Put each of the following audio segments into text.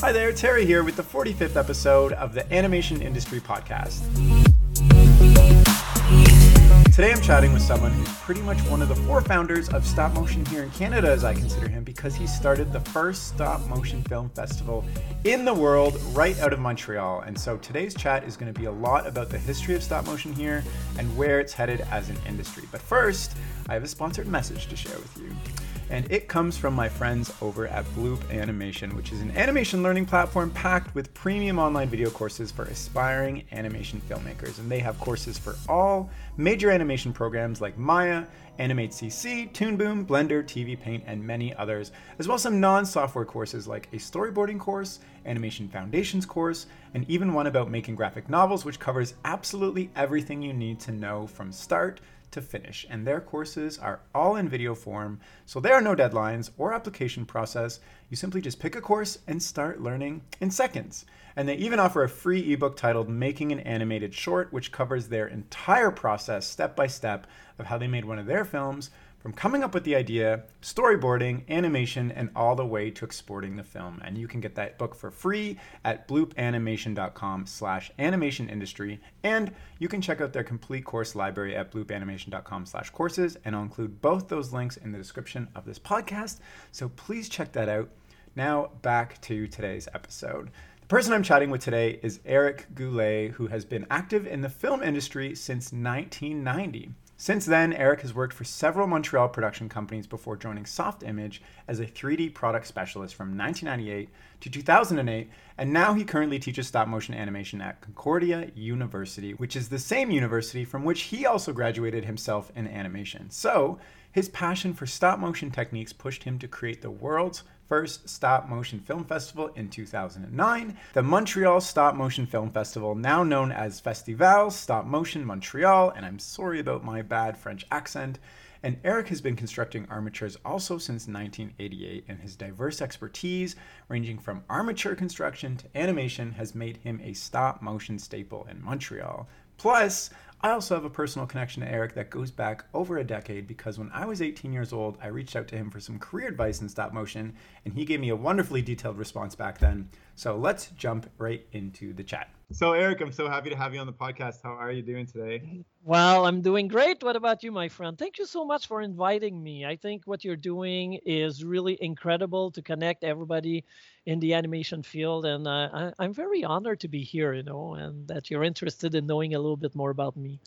Hi there, Terry here with the 45th episode of the Animation Industry Podcast. Today I'm chatting with someone who's pretty much one of the four founders of stop motion here in Canada, as I consider him, because he started the first stop motion film festival in the world right out of Montreal. And so today's chat is going to be a lot about the history of stop motion here and where it's headed as an industry. But first, I have a sponsored message to share with you and it comes from my friends over at Bloop Animation, which is an animation learning platform packed with premium online video courses for aspiring animation filmmakers. And they have courses for all major animation programs like Maya, Animate CC, Toon Boom, Blender, TVPaint, and many others, as well as some non software courses like a storyboarding course, Animation Foundations course, and even one about making graphic novels, which covers absolutely everything you need to know from start to finish, and their courses are all in video form, so there are no deadlines or application process. You simply just pick a course and start learning in seconds. And they even offer a free ebook titled Making an Animated Short, which covers their entire process step by step of how they made one of their films from coming up with the idea, storyboarding, animation, and all the way to exporting the film. And you can get that book for free at bloopanimation.com slash animation industry. And you can check out their complete course library at bloopanimation.com slash courses. And I'll include both those links in the description of this podcast. So please check that out. Now back to today's episode. The person I'm chatting with today is Eric Goulet, who has been active in the film industry since 1990. Since then, Eric has worked for several Montreal production companies before joining Softimage as a 3D product specialist from 1998 to 2008, and now he currently teaches stop motion animation at Concordia University, which is the same university from which he also graduated himself in animation. So, his passion for stop motion techniques pushed him to create the world's first stop motion film festival in 2009, the Montreal Stop Motion Film Festival, now known as Festival Stop Motion Montreal, and I'm sorry about my bad French accent. And Eric has been constructing armatures also since 1988, and his diverse expertise, ranging from armature construction to animation, has made him a stop motion staple in Montreal. Plus, I also have a personal connection to Eric that goes back over a decade because when I was 18 years old, I reached out to him for some career advice in stop motion, and he gave me a wonderfully detailed response back then. So let's jump right into the chat. So, Eric, I'm so happy to have you on the podcast. How are you doing today? Well, I'm doing great. What about you, my friend? Thank you so much for inviting me. I think what you're doing is really incredible to connect everybody in the animation field, and uh, I, am very honored to be here. You know, and that you're interested in knowing a little bit more about me.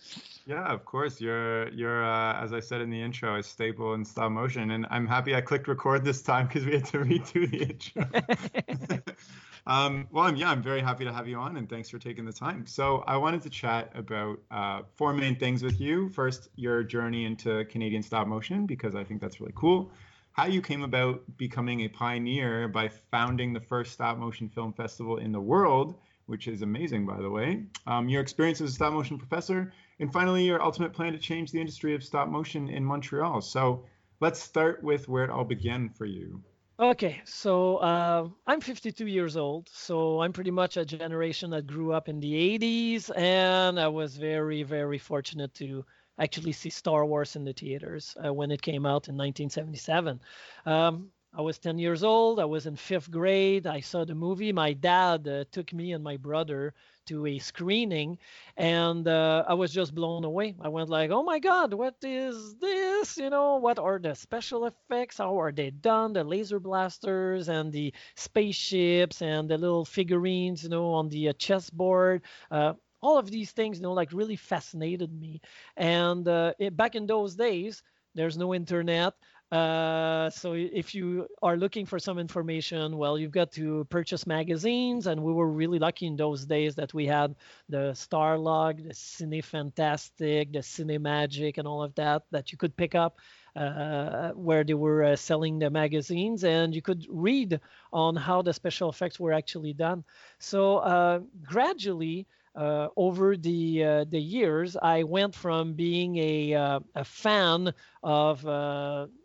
Yeah, of course. You're you're uh, as I said in the intro, a staple in stop motion, and I'm happy I clicked record this time because we had to redo the intro. Um, well, I'm, yeah, I'm very happy to have you on, and thanks for taking the time. So, I wanted to chat about uh, four main things with you. First, your journey into Canadian stop motion, because I think that's really cool. How you came about becoming a pioneer by founding the first stop motion film festival in the world, which is amazing, by the way. Um, your experience as a stop motion professor, and finally, your ultimate plan to change the industry of stop motion in Montreal. So, let's start with where it all began for you. Okay, so uh, I'm 52 years old, so I'm pretty much a generation that grew up in the 80s, and I was very, very fortunate to actually see Star Wars in the theaters uh, when it came out in 1977. Um, I was 10 years old. I was in fifth grade. I saw the movie. My dad uh, took me and my brother to a screening and uh, i was just blown away i went like oh my god what is this you know what are the special effects how are they done the laser blasters and the spaceships and the little figurines you know on the uh, chessboard uh, all of these things you know like really fascinated me and uh, it, back in those days there's no internet uh, so if you are looking for some information, well, you've got to purchase magazines, and we were really lucky in those days that we had the Starlog, the Cinefantastique, the Cinemagic, and all of that that you could pick up uh, where they were uh, selling the magazines, and you could read on how the special effects were actually done. So uh, gradually. Uh, over the uh, the years, I went from being a uh, a fan of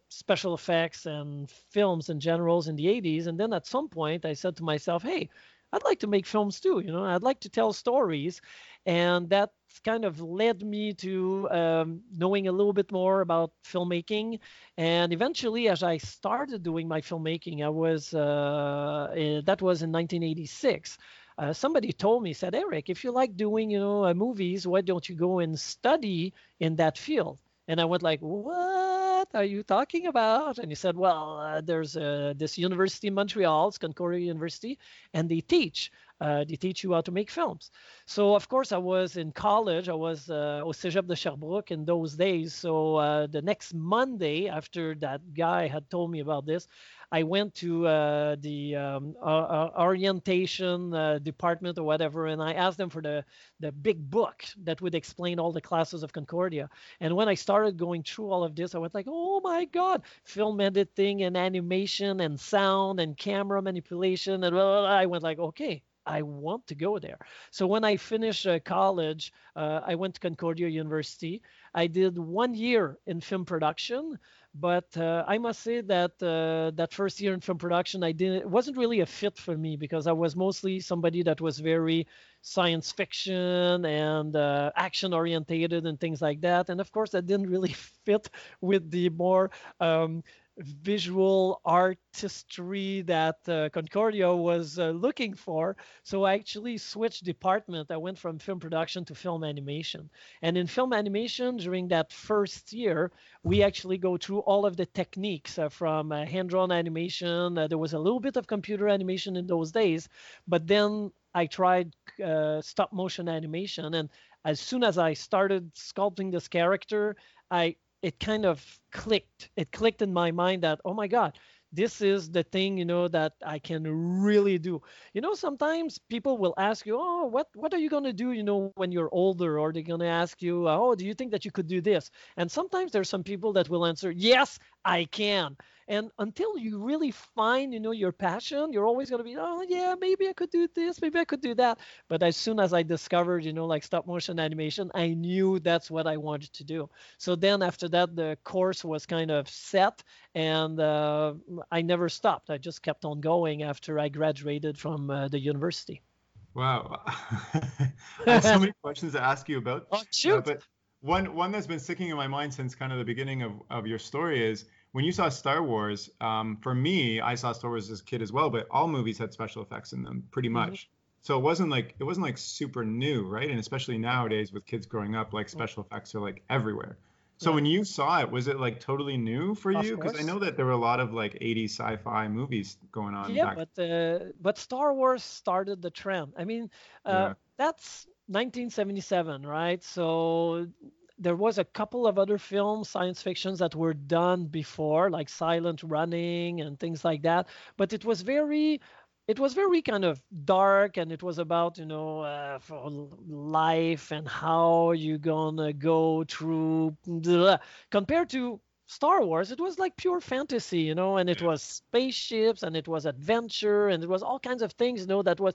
special effects and films and generals in the 80s. And then at some point, I said to myself, hey, I'd like to make films too. You know, I'd like to tell stories, and that kind of led me to um, knowing a little bit more about filmmaking. And eventually, as I started doing my filmmaking, I was uh, that was in 1986. Uh, somebody told me said eric if you like doing you know uh, movies why don't you go and study in that field? And i went like what are you talking about? And he said well uh, there's uh, this university in montreal it's concordia university and they teach uh, they teach you how to make films. So of course I was in college. I was uh, au Cégep de Sherbrooke in those days. So uh, the next Monday after that guy had told me about this, I went to uh, the um, orientation uh, department or whatever, and I asked them for the the big book that would explain all the classes of Concordia. And when I started going through all of this, I was like, oh my god, film editing and animation and sound and camera manipulation, and blah, blah, blah. I went like, okay, I want to go there. So when I finished uh, college, uh, I went to Concordia University. I did one year in film production, but uh, I must say that uh, that first year in film production, I didn't. It wasn't really a fit for me because I was mostly somebody that was very science fiction and uh, action orientated and things like that. And of course, that didn't really fit with the more um, visual artistry that uh, Concordia was uh, looking for. So I actually switched department. I went from film production to film animation. And in film animation, during that first year, we actually go through all of the techniques uh, from uh, hand-drawn animation. Uh, there was a little bit of computer animation in those days, but then I tried uh, stop motion animation. And as soon as I started sculpting this character, I it kind of clicked. It clicked in my mind that, oh my God, this is the thing, you know, that I can really do. You know, sometimes people will ask you, oh, what, what are you going to do, you know, when you're older? Or they're going to ask you, oh, do you think that you could do this? And sometimes there's some people that will answer, yes, I can. And until you really find, you know, your passion, you're always going to be, oh, yeah, maybe I could do this, maybe I could do that. But as soon as I discovered, you know, like stop motion animation, I knew that's what I wanted to do. So then after that, the course was kind of set and uh, I never stopped. I just kept on going after I graduated from uh, the university. Wow. I have so many questions to ask you about. Oh, shoot. Uh, but one, one that's been sticking in my mind since kind of the beginning of, of your story is when you saw Star Wars, um, for me, I saw Star Wars as a kid as well, but all movies had special effects in them, pretty mm-hmm. much. Mm-hmm. So it wasn't like it wasn't like super new, right? And especially nowadays with kids growing up, like special effects are like everywhere. So yeah. when you saw it, was it like totally new for you? Because I know that there were a lot of like 80s sci-fi movies going on. Yeah, back. but uh, but Star Wars started the trend. I mean, uh, yeah. that's 1977, right? So there was a couple of other films, science fictions that were done before, like Silent Running and things like that. But it was very it was very kind of dark and it was about you know uh, life and how you gonna go through blah. compared to star wars it was like pure fantasy you know and it was spaceships and it was adventure and it was all kinds of things you know that was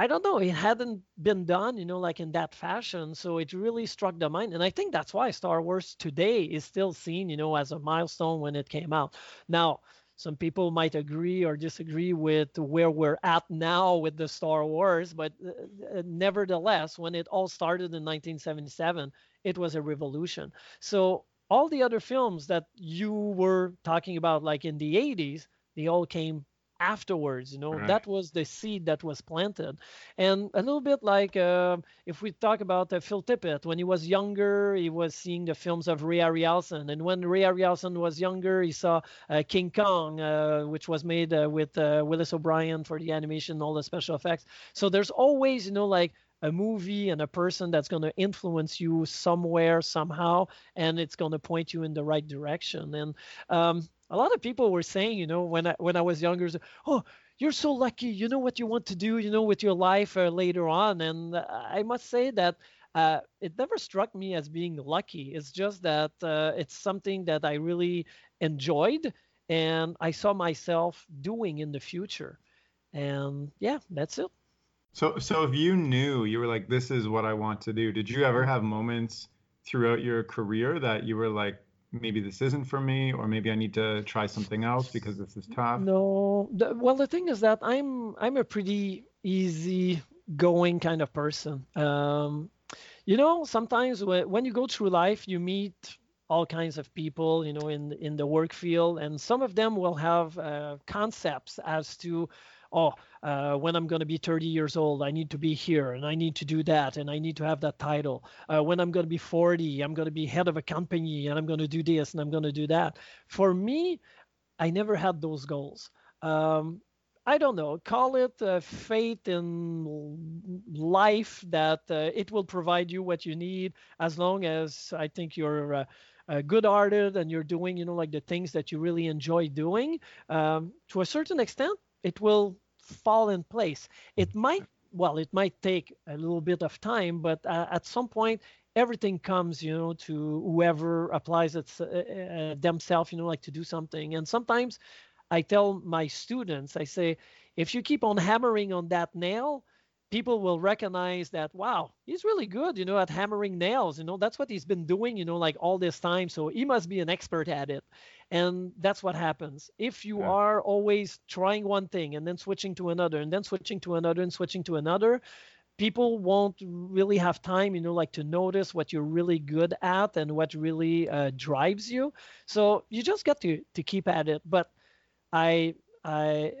I don't know, it hadn't been done, you know, like in that fashion. So it really struck the mind. And I think that's why Star Wars today is still seen, you know, as a milestone when it came out. Now, some people might agree or disagree with where we're at now with the Star Wars, but uh, uh nevertheless, when it all started in 1977, it was a revolution. So all the other films that you were talking about, like in the 80s, they all came afterwards you know? Right. that was the seed that was planted. And a little bit like uh, if we talk about uh, phil tippett when he was younger he was seeing the films of ray harryhausen and when ray harryhausen was younger he saw uh, king kong uh, which was made uh, with uh, willis o'brien for the animation all the special effects. So there's always you know like a movie and a person that's going to influence you somewhere somehow and it's going to point you in the right direction and um, a lot of people were saying, you know, when I when I was younger, oh, you're so lucky. You know what you want to do, you know, with your life uh, later on. And I must say that uh, it never struck me as being lucky. It's just that uh, it's something that I really enjoyed and I saw myself doing in the future. And yeah, that's it. So, so if you knew you were like, this is what I want to do, did you ever have moments throughout your career that you were like, maybe this isn't for me or maybe i need to try something else because this is tough no the, well the thing is that i'm i'm a pretty easy going kind of person. Um, you know, sometimes when you go through life, you meet all kinds of people, you know, in in the work field, and some of them will have uh, concepts as to, oh, uh, when I'm going to be 30 years old, I need to be here, and I need to do that, and I need to have that title. Uh, when I'm going to be 40, I'm going to be head of a company, and I'm going to do this, and I'm going to do that. For me, I never had those goals. Um, I don't know, call it uh, faith in life that uh, it will provide you what you need as long as I think you're uh, a good artist and you're doing, you know, like the things that you really enjoy doing. Um, to a certain extent, it will fall in place. It might, well, it might take a little bit of time, but uh, at some point, everything comes you know to whoever applies it uh, uh, themselves you know like to do something and sometimes I tell my students, I say, if you keep on hammering on that nail, people will recognize that wow he's really good you know at hammering nails you know that's what he's been doing you know like all this time so he must be an expert at it. And that's what happens. If you yeah. are always trying one thing and then switching to another and then switching to another and switching to another people won't really have time you know like to notice what you're really good at and what really uh, drives you. So you just got to to keep at it. But I I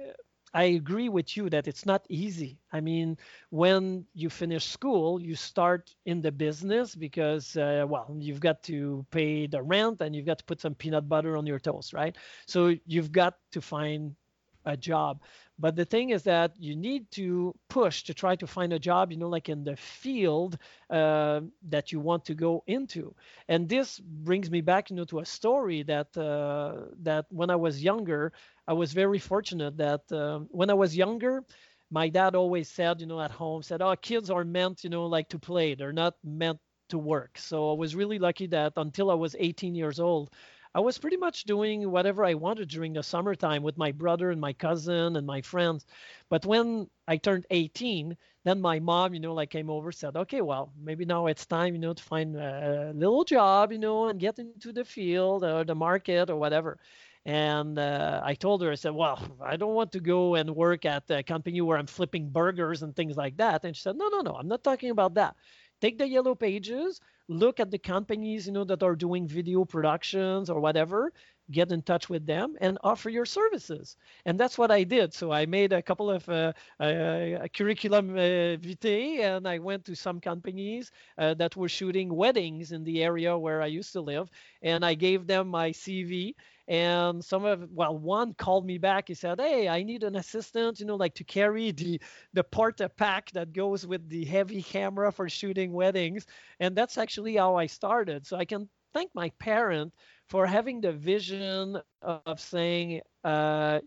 I agree with you that it's not easy. I mean, when you finish school, you start in the business because, uh, well, you've got to pay the rent and you've got to put some peanut butter on your toast, right? So you've got to find a job. But the thing is that you need to push to try to find a job, you know, like in the field uh, that you want to go into. And this brings me back, you know, to a story that uh, that when I was younger, I was very fortunate that uh, when I was younger, my dad always said, you know, at home, said, "Oh, kids are meant, you know, like to play. They're not meant to work." So I was really lucky that until I was 18 years old, I was pretty much doing whatever I wanted during the summertime with my brother and my cousin and my friends. But when I turned 18, then my mom, you know, like came over, said, okay, well, maybe now it's time, you know, to find a little job, you know, and get into the field or the market or whatever. And uh, I told her, I said, well, I don't want to go and work at a company where I'm flipping burgers and things like that. And she said, no, no, no, I'm not talking about that. Take the yellow pages, look at the companies you know that are doing video productions or whatever get in touch with them and offer your services. And that's what i did. So i made a couple of uh, uh, curriculum uh, vitae and i went to some companies uh, that were shooting weddings in the area where i used to live and i gave them my cv and some of well one called me back. He said hey i need an assistant you know like to carry the the porta pack that goes with the heavy camera for shooting weddings. And that's actually how i started. So i can thank my parent for having the vision of saying uh,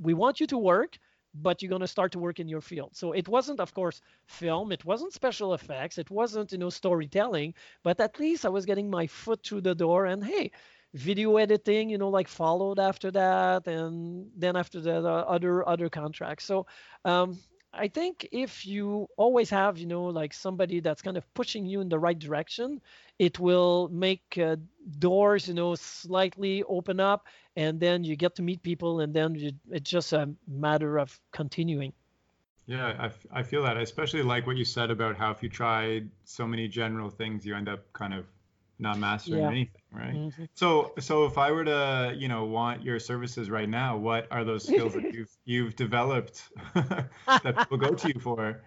we want you to work but you're going to start to work in your field. So it wasn't of course film. It wasn't special effects. It wasn't you know storytelling. But at least i was getting my foot through the door and hey video editing you know like followed after that and then after that uh, other other contracts. So um, i think if you always have you know like somebody that's kind of pushing you in the right direction it will make uh, doors you know slightly open up and then you get to meet people and then you, it's just a matter of continuing. Yeah I, I feel that I especially like what you said about how if you try so many general things you end up kind of not mastering yeah. anything, right? Mm-hmm. So, so if I were to, you know, want your services right now, what are those skills that you've you've developed that people go to you for?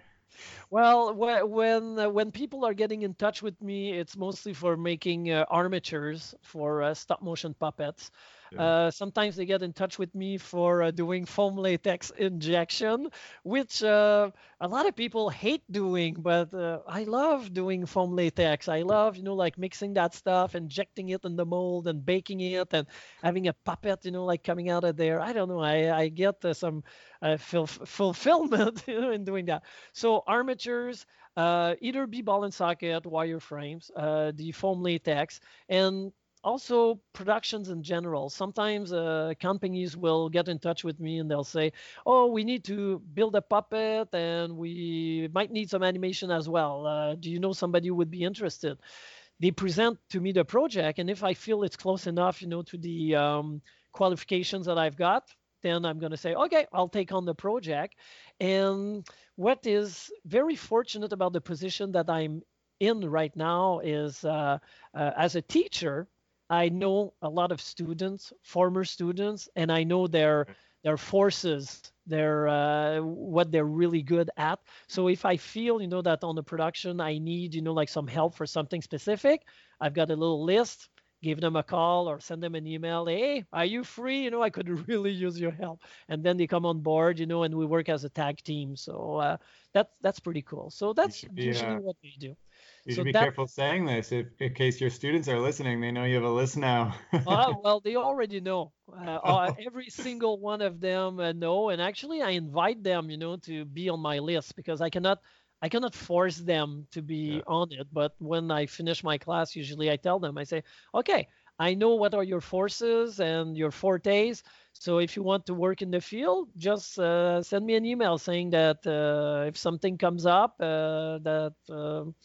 Well, when when people are getting in touch with me, it's mostly for making uh, armatures for uh, stop motion puppets. Yeah. Uh, sometimes they get in touch with me for uh, doing foam latex injection, which uh, a lot of people hate doing, but uh, I love doing foam latex. I love, you know, like mixing that stuff, injecting it in the mold and baking it and having a puppet, you know, like coming out of there. I don't know. I, I get uh, some uh, ful- fulfillment in doing that. So armatures, either be ball and socket, wire frames, the foam latex, and also productions in general. Sometimes uh, companies will get in touch with me and they'll say oh we need to build a puppet and we might need some animation as well. Uh, do you know somebody who would be interested? They present to me the project and if i feel it's close enough you know to the um, qualifications that i've got then I'm going to say, okay, I'll take on the project. And what is very fortunate about the position that I'm in right now is uh, uh, as a teacher, I know a lot of students, former students, and I know their their forces, their uh, what they're really good at. So if I feel, you know, that on the production I need, you know, like some help for something specific, I've got a little list give them a call or send them an email hey are you free? You know i could really use your help. And then they come on board you know and we work as a tag team. So uh, that's that's pretty cool. So that's be, usually uh, what we do you should be that, careful saying this if, in case your students are listening they know you have a list now uh, well they already know uh, uh, every single one of them uh, know and actually i invite them you know to be on my list because i cannot I cannot force them to be yeah. on it, but when I finish my class, usually I tell them, I say, okay, I know what are your forces and your fortes. So if you want to work in the field, just uh, send me an email saying that uh, if something comes up, uh, that um,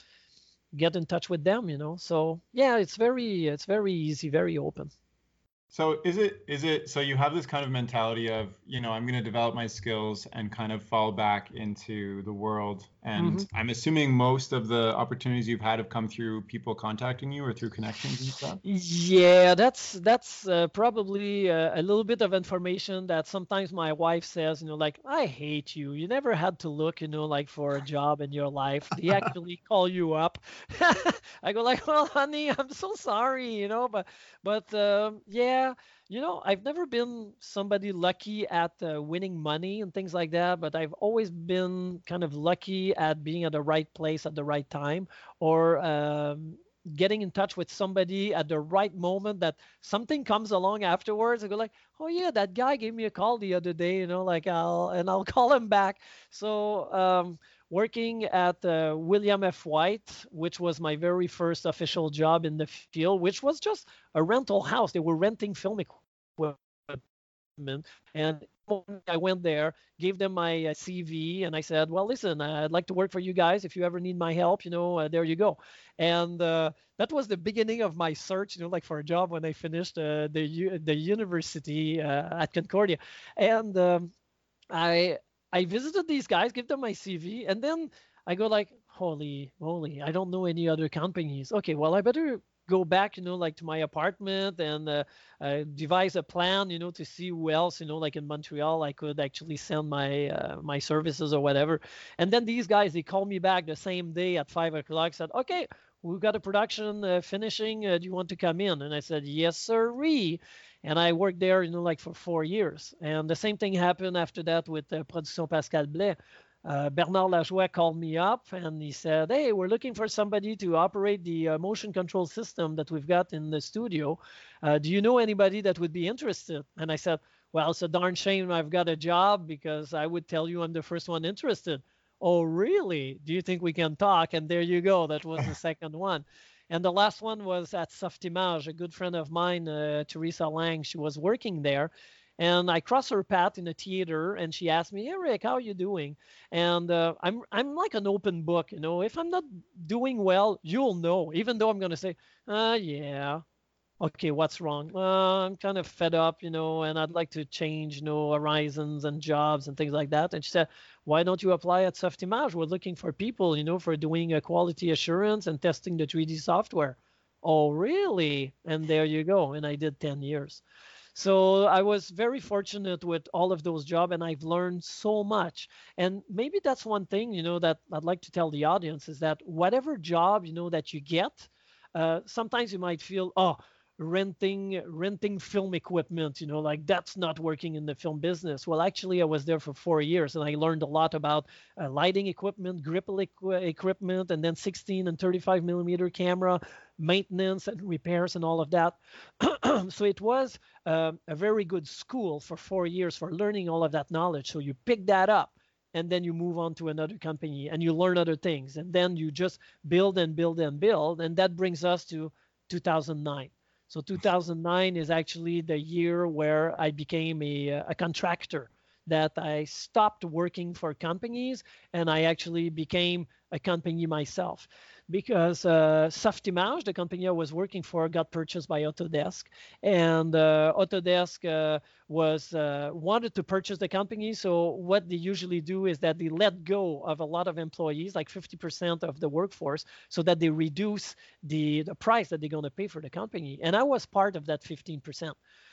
get in touch with them. You know. So yeah, it's very it's very easy, very open. So is it is it so you have this kind of mentality of you know I'm going to develop my skills and kind of fall back into the world and mm-hmm. I'm assuming most of the opportunities you've had have come through people contacting you or through connections and stuff. Yeah, that's that's uh, probably a, a, little bit of information that sometimes my wife says you know like I hate you you never had to look you know like for a job in your life they actually call you up. I go like well honey I'm so sorry you know but but um, yeah yeah, you know, I've never been somebody lucky at uh, winning money and things like that, but I've always been kind of lucky at being at the right place at the right time or um, getting in touch with somebody at the right moment that something comes along afterwards and go like oh yeah that guy gave me a call the other day you know like i'll and i'll call him back. So um, working at uh, William F. White, which was my very first official job in the field, which was just a rental house. They were renting film equipment. And I went there, gave them my uh, CV, and I said, "Well, listen, I'd like to work for you guys. If you ever need my help, you know, uh, there you go." And uh, that was the beginning of my search, you know, like for a job when I finished uh, the the university uh, at Concordia. And um, I I visited these guys, give them my CV, and then I go like, holy moly, I don't know any other companies. Okay, well I better go back, you know, like to my apartment and uh, uh, devise a plan, you know, to see who else, you know, like in Montreal, I could actually send my uh, my services or whatever. And then these guys, they called me back the same day at five o'clock, said, okay, we've got a production uh, finishing. Uh, do you want to come in? And I said, yes, sir. And I worked there, you know, like for four years. And the same thing happened after that with uh, Production Pascal Blais. Uh, Bernard Lajoie called me up and he said, Hey, we're looking for somebody to operate the uh, motion control system that we've got in the studio. Uh, do you know anybody that would be interested? And I said, Well, it's a darn shame I've got a job because I would tell you I'm the first one interested. Oh, really? Do you think we can talk? And there you go. That was the second one. And the last one was at Softimage, a good friend of mine, uh, Teresa Lang. She was working there. And I crossed her path in a theater, and she asked me, "Hey, Rick, how are you doing?" And uh, I'm I'm like an open book, you know. If I'm not doing well, you'll know, even though I'm gonna say, "Uh, yeah, okay, what's wrong? Uh, I'm kind of fed up, you know, and I'd like to change, you know, horizons and jobs and things like that. And she said, why don't you apply at Softimage? We're looking for people, you know, for doing a quality assurance and testing the 3D software. Oh, really? And there you go. And I did 10 years. So I was very fortunate with all of those jobs, and I've learned so much. And maybe that's one thing, you know, that I'd like to tell the audience is that whatever job, you know, that you get, uh, sometimes you might feel, oh, renting renting film equipment you know like that's not working in the film business. Well actually i was there for four years and i learned a lot about uh, lighting equipment grip equipment and then 16 and 35 millimeter camera maintenance and repairs and all of that. So it was uh, a very good school for four years for learning all of that knowledge. So you pick that up and then you move on to another company and you learn other things. And then you just build and build and build and that brings us to 2009 so 2009 is actually the year where I became a, uh, a contractor. That I stopped working for companies and I actually became a company myself because uh, Softimage, the company I was working for, got purchased by Autodesk, and uh, Autodesk uh, was uh, wanted to purchase the company. So what they usually do is that they let go of a lot of employees, like 50% of the workforce, so that they reduce the the price that they're going to pay for the company. And I was part of that 15%.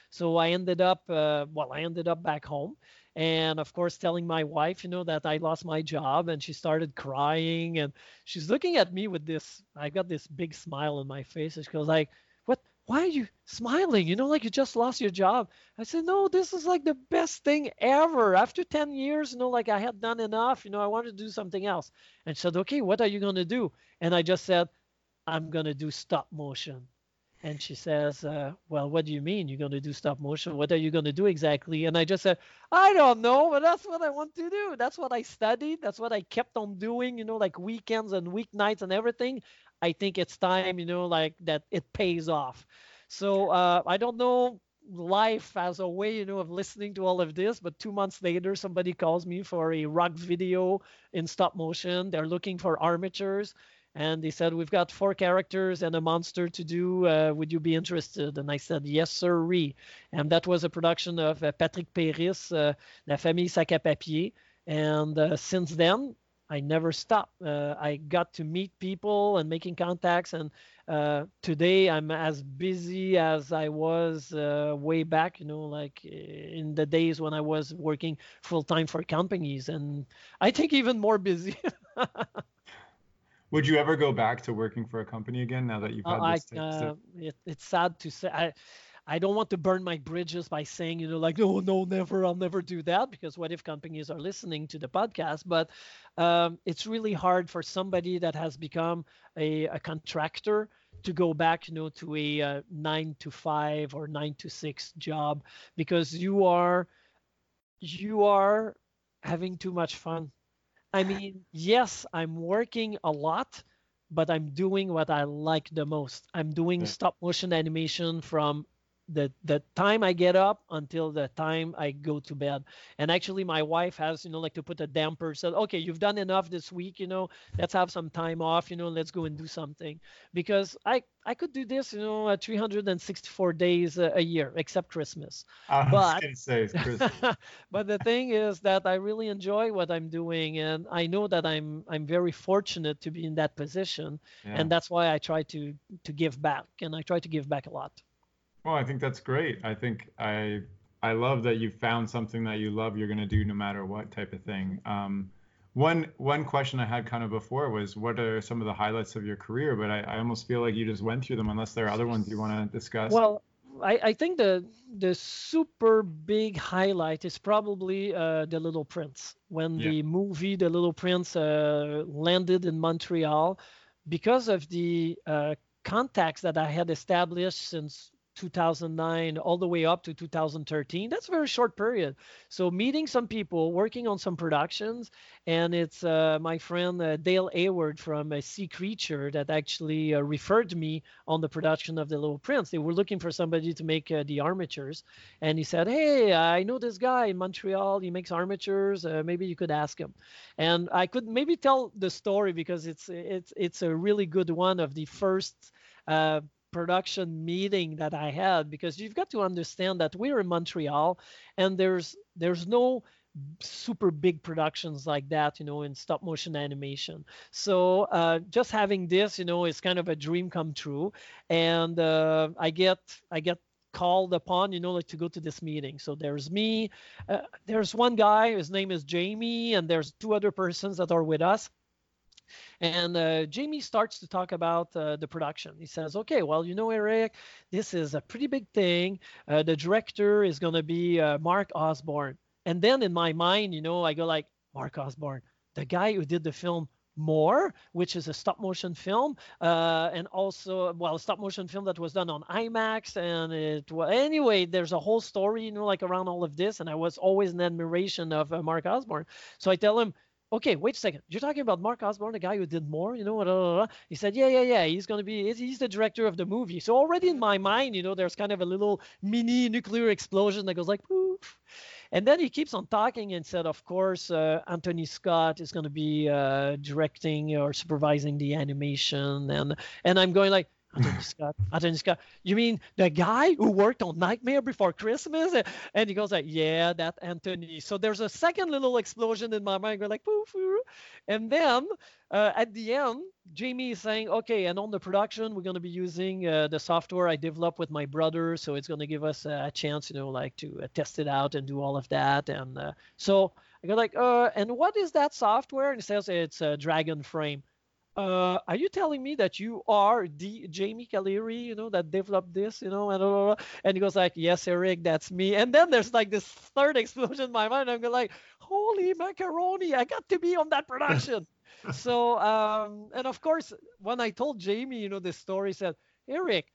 So I ended up, uh, well, I ended up back home and of course telling my wife you know that i lost my job and she started crying and she's looking at me with this i got this big smile on my face and she goes like what? Why are you smiling? You know like you just lost your job. I said no this is like the best thing ever. After 10 years you know like i had done enough you know i wanted to do something else. And she said okay what are you going to do? And i just said i'm going to do stop motion and she says, uh, Well, what do you mean you're going to do stop motion? What are you going to do exactly? And I just said, I don't know, but that's what I want to do. That's what I studied. That's what I kept on doing, you know, like weekends and weeknights and everything. I think it's time, you know, like that it pays off. So uh, I don't know life as a way, you know, of listening to all of this. But two months later, somebody calls me for a rock video in stop motion. They're looking for armatures and they said we've got four characters and a monster to do. Uh, would you be interested? And i said yes sir and that was a production of uh, patrick péris uh, la famille sac à papier. And uh, since then i never stopped uh, i got to meet people and making contacts. And uh, today i'm as busy as i was way back you know like in the days when i was working full time for companies. And i think even more busy Would you ever go back to working for a company again now that you've had uh, this? I, uh, it, it's sad to say. I, I don't want to burn my bridges by saying, you know, like, no, no, never, I'll never do that. Because what if companies are listening to the podcast? But um, it's really hard for somebody that has become a, a contractor to go back, you know, to a uh, nine to five or nine to six job because you are, you are having too much fun I mean, yes, I'm working a lot, but I'm doing what I like the most. I'm doing yeah. stop motion animation from the the time I get up until the time I go to bed. And actually, my wife has you know like to put a damper. Said, okay, you've done enough this week. You know, let's have some time off. You know, let's go and do something because I I could do this. You know, uh, 364 days a, a, year except Christmas. I was but, gonna say Christmas. but the thing is that I really enjoy what I'm doing, and I know that I'm I'm very fortunate to be in that position, yeah. and that's why I try to to give back, and I try to give back a lot. Well, I think that's great. I think I I love that you found something that you love. You're going to do no matter what type of thing. Um, one one question I had kind of before was what are some of the highlights of your career? But I, I almost feel like you just went through them. Unless there are other ones you want to discuss. Well, I, I think the the super big highlight is probably uh, the Little Prince when yeah. the movie The Little Prince uh, landed in Montreal because of the uh, contacts that I had established since 2009 all the way up to 2013 that's a very short period. So meeting some people working on some productions and it's uh, my friend uh, dale hayward from uh, sea creature that actually uh, referred me on the production of the little prince. They were looking for somebody to make uh, the armatures and he said hey i know this guy in montreal. He makes armatures. Uh, maybe you could ask him. And i could maybe tell the story because it's it's it's a really good one of the first production meeting that I had because you've got to understand that we're in Montreal and there's there's no super big productions like that you know in stop motion animation. So uh, just having this you know is kind of a dream come true and uh, i get i get called upon you know like to go to this meeting. So there's me uh, there's one guy his name is jamie and there's two other persons that are with us and uh, Jamie starts to talk about uh, the production. He says, okay, well, you know, Eric, this is a pretty big thing. Uh, the director is going to be uh, Mark Osborne. And then in my mind, you know, I go like, Mark Osborne, the guy who did the film more, which is a stop motion film, uh, and also well, a stop motion film that was done on IMAX, and it well, anyway, there's a whole story, you know, like around all of this, and I was always in admiration of uh, Mark Osborne. So I tell him, okay, wait a second. You're talking about Mark Osborne, the guy who did more, you know? Blah, blah, blah. He said, yeah, yeah, yeah. He's going to be, he's the director of the movie. So already in my mind, you know, there's kind of a little mini nuclear explosion that goes like, poof. and then he keeps on talking and said, of course, uh, Anthony Scott is going to be uh, directing or supervising the animation, and and I'm going like. Anthony Scott, Anthony Scott. You mean the guy who worked on Nightmare Before Christmas? And he goes like, yeah, that Anthony. So there's a second little explosion in my mind, like, poof, and then uh, at the end, Jamie is saying, okay, and on the production, we're going to be using uh, the software I developed with my brother, so it's going to give us a chance, you know, like to uh, test it out and do all of that. And uh, so I go like, uh, and what is that software? And he says it's Dragonframe. Uh, are you telling me that you are the Jamie Caliri, you know, that developed this, you know, and, and he goes like, yes, Eric, that's me. And then there's like this third explosion in my mind. I'm going like, holy macaroni, I got to be on that production so um, and of course when i told jamie you know the story said eric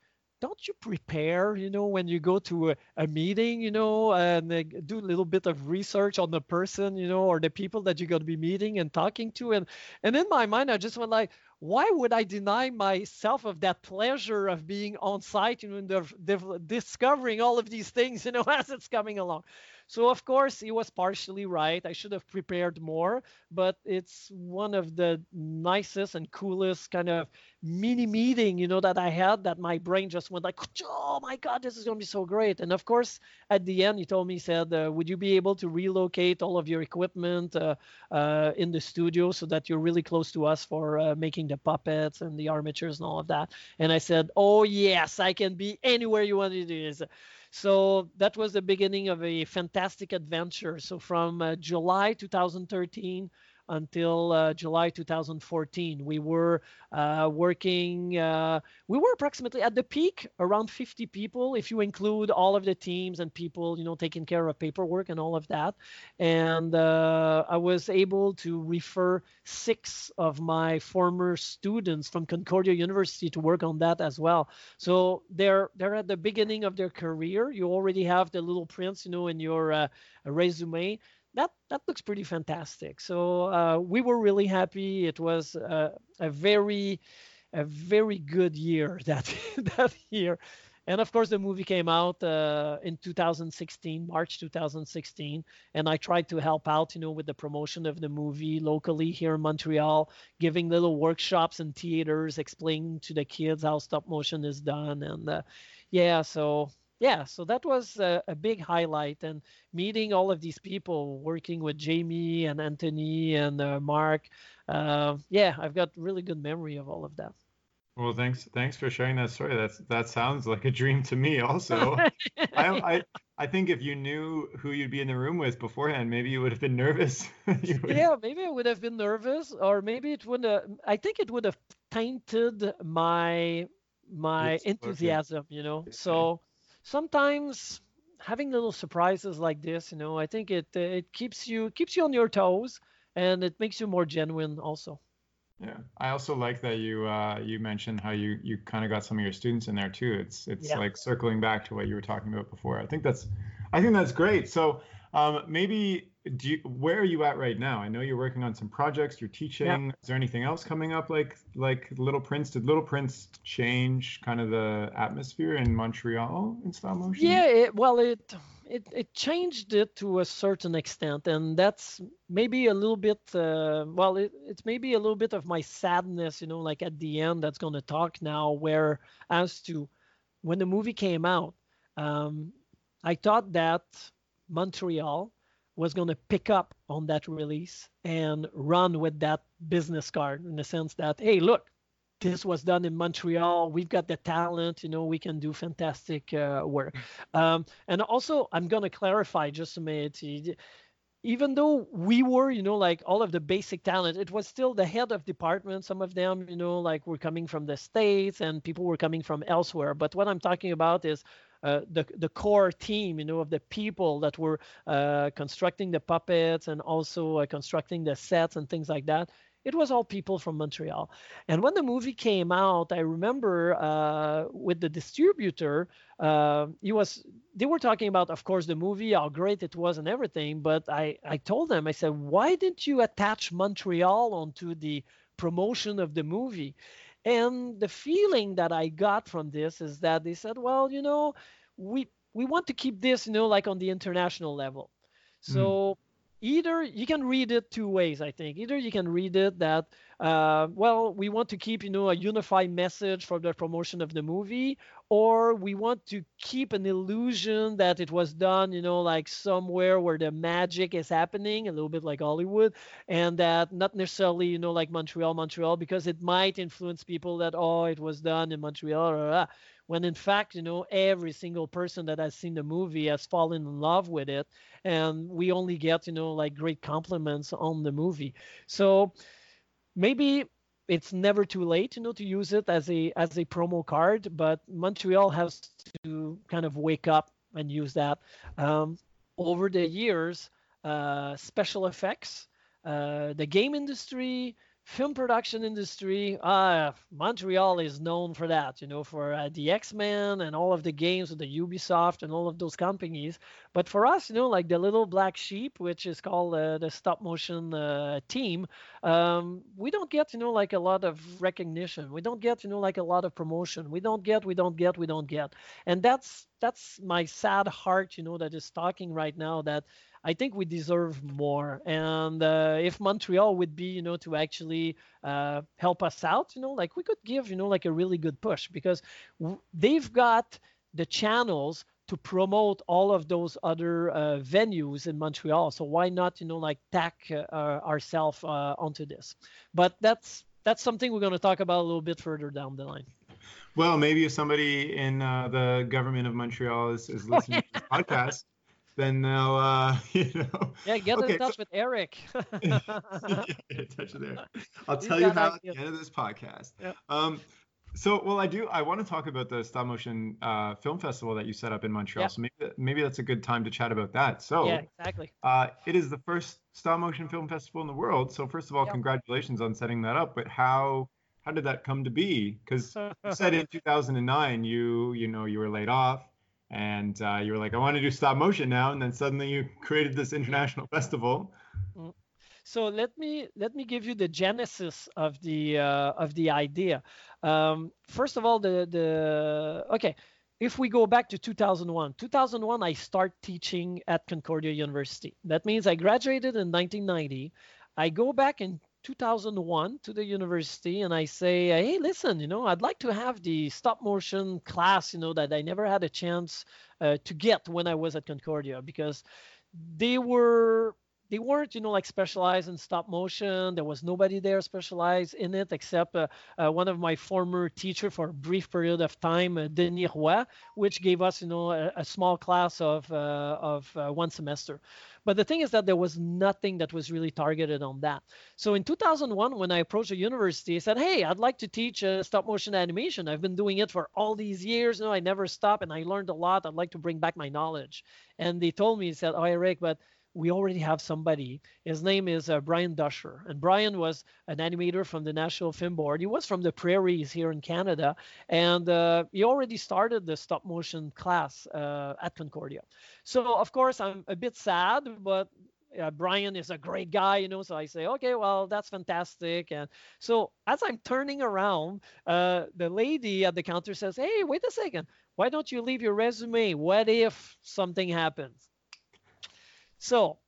don't you prepare you know when you go to a, a meeting you know and uh, do a little bit of research on the person you know or the people that you're going to be meeting and talking to and and in my mind i just went like why would i deny myself of that pleasure of being on site you know and discovering all of these things you know as it's coming along so of course he was partially right. I should have prepared more, but it's one of the nicest and coolest kind of mini meeting, you know, that I had that my brain just went like, oh my God, this is going to be so great. And of course, at the end, he told me, he said, uh, would you be able to relocate all of your equipment uh, uh, in the studio so that you're really close to us for uh, making the puppets and the armatures and all of that? And I said, oh yes, I can be anywhere you want to do this. So that was the beginning of a fantastic adventure. So from uh, July 2013 until uh, July 2014. We were uh, working, uh, we were approximately at the peak around 50 people, if you include all of the teams and people, you know, taking care of paperwork and all of that. And uh, I was able to refer six of my former students from Concordia University to work on that as well. So they're they're at the beginning of their career. You already have the Little Prince, you know, in your uh, resume that that looks pretty fantastic. So uh, we were really happy. It was uh, a very a very good year that that year. And of course, the movie came out uh, in 2016, March 2016, and I tried to help out, you know, with the promotion of the movie locally here in Montreal, giving little workshops in theaters, explaining to the kids how stop motion is done, and uh, yeah, so yeah, so that was a, a, big highlight, and meeting all of these people, working with Jamie and Anthony and uh, Mark. Uh, yeah, I've got really good memory of all of that. Well, thanks, thanks for sharing that story. That's that sounds like a dream to me. Also, I, I, I think if you knew who you'd be in the room with beforehand, maybe you would have been nervous. yeah, maybe I would have been nervous, or maybe it would. have I think it would have tainted my my yes, enthusiasm. Okay. You know, so sometimes having little surprises like this, you know, I think it it keeps you keeps you on your toes and it makes you more genuine also. Yeah, I also like that you uh, you mentioned how you you kind of got some of your students in there too. It's it's yeah. like circling back to what you were talking about before. I think that's I think that's great. So um, maybe do you, where are you at right now? I know you're working on some projects. You're teaching. Yeah. Is there anything else coming up like like Little Prince? Did Little Prince change kind of the atmosphere in Montreal in stop motion? Yeah, it, well, it it it changed it to a certain extent, and that's maybe a little bit. Uh, well, it, it's maybe a little bit of my sadness, you know, like at the end that's going to talk now. Where as to when the movie came out, um, I thought that Montreal was going to pick up on that release and run with that business card in the sense that, hey, look, this was done in Montreal. We've got the talent, you know, we can do fantastic uh, work. Mm. Um, and also, I'm going to clarify just a minute. Even though we were, you know, like all of the basic talent, it was still the head of department. Some of them, you know, like were coming from the States and people were coming from elsewhere. But what I'm talking about is uh, the the core team, you know, of the people that were uh, constructing the puppets and also uh, constructing the sets and things like that. It was all people from Montreal. And when the movie came out, I remember uh, with the distributor, uh, he was they were talking about, of course, the movie, how great it was and everything. But I I told them, I said, why didn't you attach Montreal onto the promotion of the movie? And the feeling that I got from this is that they said, well, you know, we we want to keep this, you know, like on the international level. So mm. either you can read it two ways, I think. Either you can read it that uh, well, we want to keep, you know, a unified message for the promotion of the movie, or we want to keep an illusion that it was done, you know, like somewhere where the magic is happening, a little bit like Hollywood, and that not necessarily, you know, like Montreal, Montreal, because it might influence people that, oh, it was done in Montreal, when in fact, you know, every single person that has seen the movie has fallen in love with it, and we only get, you know, like great compliments on the movie. So, maybe it's never too late you know to use it as a as a promo card but montreal has to kind of wake up and use that. Um, over the years uh, special effects uh, the game industry film production industry, uh, Montreal is known for that, you know, for uh, the X-Men and all of the games with the Ubisoft and all of those companies. But for us, you know, like the little black sheep, which is called uh, the stop motion uh, team, um, we don't get, you know, like a lot of recognition. We don't get, you know, like a lot of promotion. We don't get, we don't get, we don't get. And that's that's my sad heart, you know, that is talking right now that I think we deserve more. And uh, if Montreal would be, you know, to actually uh, help us out, you know, like we could give, you know, like a really good push because w- they've got the channels to promote all of those other uh, venues in Montreal. So why not, you know, like tack uh, ourselves uh, onto this? But that's that's something we're going to talk about a little bit further down the line. Well, maybe if somebody in uh, the government of Montreal is, is listening to this podcast, then now uh, you know. Yeah, get okay, in touch so, with Eric. yeah, get in touch with Eric. I'll tell you how at the end of this podcast. Yeah. Um, so, well, I do. I want to talk about the stop motion uh, film festival that you set up in Montreal. Yeah. So maybe maybe that's a good time to chat about that. So, yeah, exactly. Uh, it is the first stop motion film festival in the world. So, first of all, congratulations on setting that up. But how how did that come to be? Because you said in 2009 you you know you were laid off and uh, you were like, I want to do stop motion now, and then suddenly you created this international festival. Mm. So let me let me give you the genesis of the uh, of the idea. Um, first of all, the the okay. If we go back to 2001, 2001, I start teaching at Concordia University. That means I graduated in 1990. I go back in 2001 to the university and I say, hey, listen, you know, I'd like to have the stop motion class, you know, that I never had a chance uh, to get when I was at Concordia because they were they weren't you know like specialized in stop motion. There was nobody there specialized in it except uh, uh, one of my former teacher for a brief period of time uh, denis roy which gave us you know a, a small class of uh, of uh, one semester. But the thing is that there was nothing that was really targeted on that. So in 2001 when i approached the university i said hey i'd like to teach uh, stop motion animation. I've been doing it for all these years. You know i never stop and i learned a lot. I'd like to bring back my knowledge. And they told me said oh eric but we already have somebody. His name is uh, Brian Dusher. And Brian was an animator from the National Film Board. He was from the prairies here in Canada. And uh, he already started the stop motion class uh, at Concordia. So, of course, I'm a bit sad, but uh, Brian is a great guy, you know. So I say, okay, well, that's fantastic. And so as I'm turning around, uh, the lady at the counter says, hey, wait a second. Why don't you leave your resume? What if something happens? So,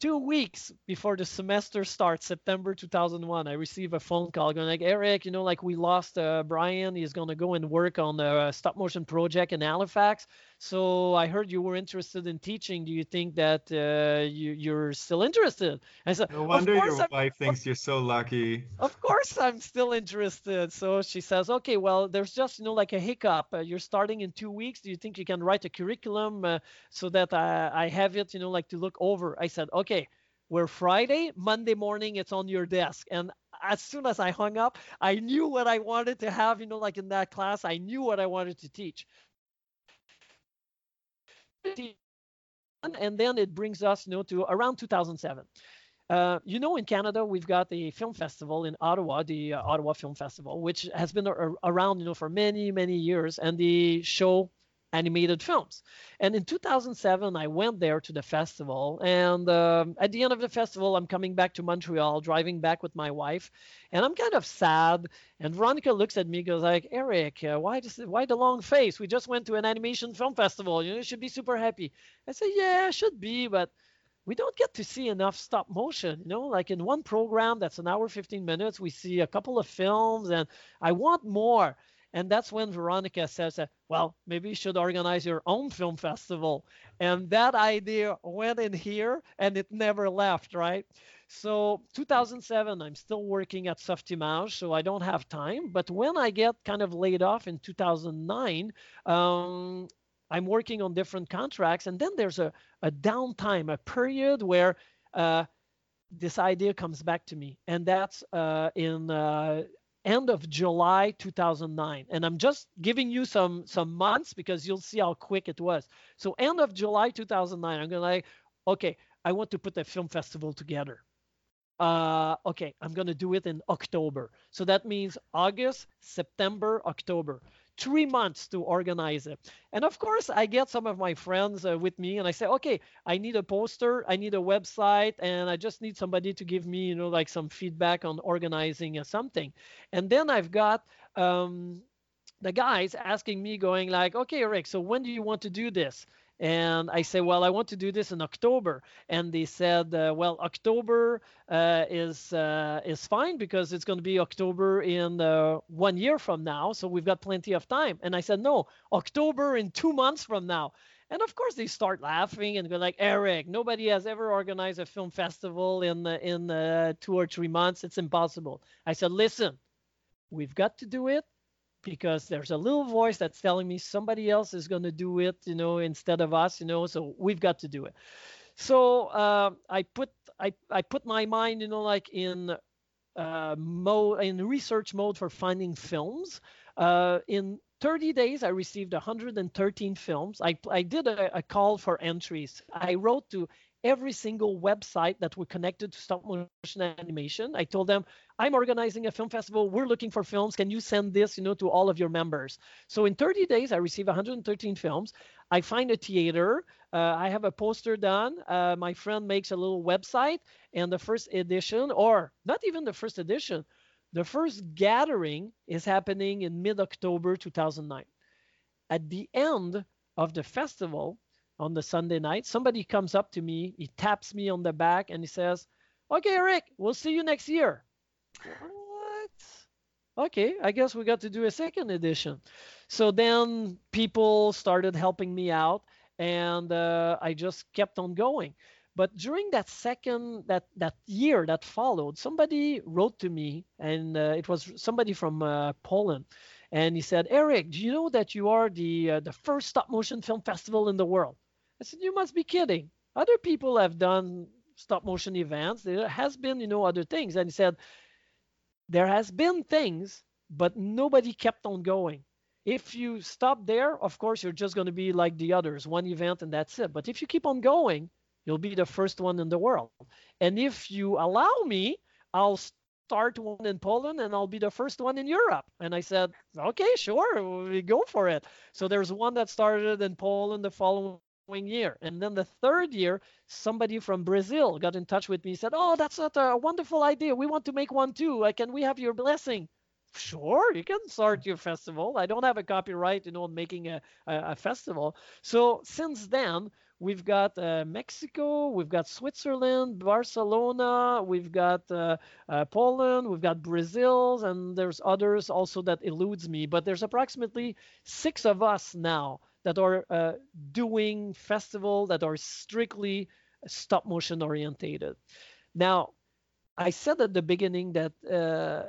two weeks before the semester starts, September 2001, I receive a phone call going like, Eric, you know, like we lost uh, Brian. He's going to go and work on a stop motion project in Halifax. So I heard you were interested in teaching. Do you think that uh, you, you're still interested? I said, No wonder your I'm, wife thinks you're so lucky. Of course, I'm still interested. So she says, Okay, well, there's just you know like a hiccup. Uh, you're starting in two weeks. Do you think you can write a curriculum uh, so that I, I have it, you know, like to look over? I said, Okay. We're Friday, Monday morning, it's on your desk. And as soon as I hung up, I knew what I wanted to have, you know, like in that class. I knew what I wanted to teach and then it brings us you know to around 2007 uh, you know in canada we've got the film festival in ottawa the uh, ottawa film festival which has been a- around you know for many many years and the show animated films. And in 2007, I went there to the festival. And uh, at the end of the festival, I'm coming back to Montreal, driving back with my wife, and I'm kind of sad. And Veronica looks at me, goes like, "Eric, uh, why does why the long face? We just went to an animation film festival. You know, you should be super happy." I say, "Yeah, I should be, but." we don't get to see enough stop motion. You know, like in one program that's an hour 15 minutes, we see a couple of films, and I want more. And that's when Veronica says well, maybe you should organize your own film festival. And that idea went in here and it never left, right? So 2007, I'm still working at Softimage, so I don't have time. But when I get kind of laid off in 2009, um, I'm working on different contracts. And then there's a, a downtime, a period where uh, this idea comes back to me. And that's uh, in uh, end of July 2009. And I'm just giving you some some months because you'll see how quick it was. So end of July 2009, I'm gonna like, okay, I want to put a film festival together. Uh, okay, I'm gonna do it in October. So that means August, September, October three months to organize it. And of course, I get some of my friends uh, with me and I say, okay, I need a poster, I need a website, and I just need somebody to give me, you know, like some feedback on organizing or something. And then I've got um, the guys asking me, going like, okay, Rick, so when do you want to do this? And I say, well, I want to do this in October. And they said, uh, well, October uh, is uh, is fine because it's going to be October in uh, one year from now, so we've got plenty of time. And I said, no, October in two months from now. And of course, they start laughing and go like, Eric, nobody has ever organized a film festival in in uh, two or three months. It's impossible. I said, listen, we've got to do it because there's a little voice that's telling me somebody else is going to do it, you know, instead of us, you know, so we've got to do it. So uh, I put I, I put my mind, you know, like in uh, mode in research mode for finding films. Uh, in 30 days, I received 113 films. I, I did a, a call for entries. I wrote to every single website that were connected to stop motion animation. I told them, I'm organizing a film festival. We're looking for films. Can you send this, you know, to all of your members? So in 30 days, I receive 113 films. I find a theater. Uh, I have a poster done. Uh, my friend makes a little website, and the first edition, or not even the first edition, the first gathering is happening in mid-October 2009. At the end of the festival, on the Sunday night, somebody comes up to me, he taps me on the back, and he says, "Okay, Eric, we'll see you next year." What? Okay, I guess we got to do a second edition. So then people started helping me out, and uh, I just kept on going. But during that second that that year that followed, somebody wrote to me, and uh, it was somebody from uh, Poland, and he said, "Eric, do you know that you are the uh, the first stop motion film festival in the world?" I said, "You must be kidding. Other people have done stop motion events. There has been, you know, other things." And he said, "There has been things, but nobody kept on going. If you stop there, of course, you're just going to be like the others, one event and that's it. But if you keep on going, you'll be the first one in the world. And if you allow me, I'll start one in Poland and I'll be the first one in Europe. And I said, okay, sure, we go for it. So there's one that started in Poland the following year. And then the third year, somebody from Brazil got in touch with me, said, oh, that's not a wonderful idea. We want to make one too. Can we have your blessing? sure you can start your festival i don't have a copyright you know making a, a, a festival so since then we've got uh, mexico we've got switzerland barcelona we've got uh, uh, poland we've got brazil and there's others also that eludes me but there's approximately six of us now that are uh, doing festival that are strictly stop motion orientated now i said at the beginning that uh,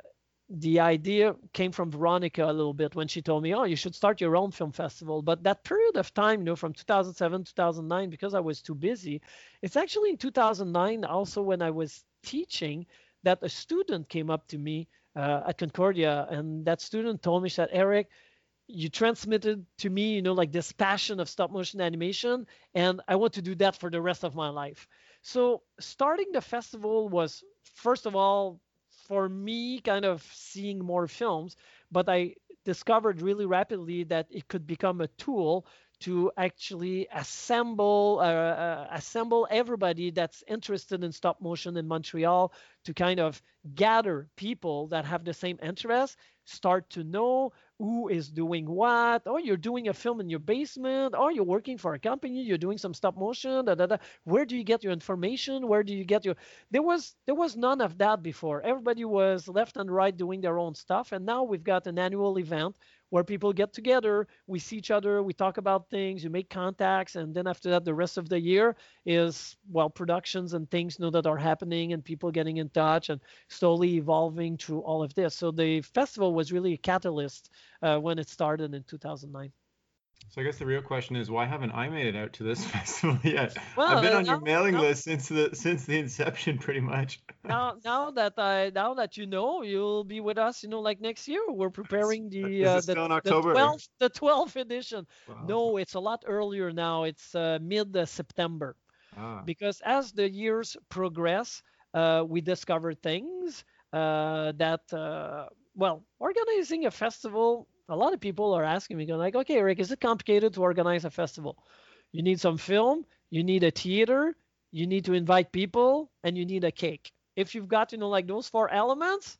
the idea came from Veronica a little bit when she told me, "Oh, you should start your own film festival." But that period of time, you know, from 2007 2009, because I was too busy, it's actually in 2009 also when I was teaching that a student came up to me uh, at Concordia, and that student told me that Eric, you transmitted to me, you know, like this passion of stop motion animation, and I want to do that for the rest of my life. So starting the festival was first of all for me kind of seeing more films, but I discovered really rapidly that it could become a tool to actually assemble uh, uh, assemble everybody that's interested in stop motion in Montreal to kind of gather people that have the same interest, start to know, who is doing what. Oh, you're doing a film in your basement. Oh, you're working for a company. You're doing some stop motion. Da, da, da. Where do you get your information? Where do you get your? There was there was none of that before. Everybody was left and right doing their own stuff, and now we've got an annual event where people get together, we see each other, we talk about things, you make contacts, and then after that, the rest of the year is well productions and things know that are happening and people getting in touch and slowly evolving through all of this. So the festival was really a catalyst uh, when it started in 2009. So I guess the real question is why haven't I made it out to this festival yet? Well, I've been on your mailing list since the since the inception, pretty much. now, now that I now that you know, you'll be with us. You know, like next year, we're preparing the uh, the, the 12th the 12th edition. Wow. No, it's a lot earlier now. It's uh, mid September. Ah. Because as the years progress, uh, we discover things uh, that uh, well, organizing a festival a lot of people are asking me, going like, okay, Rick, is it complicated to organize a festival? You need some film, you need a theater, you need to invite people, and you need a cake. If you've got, you know, like those four elements,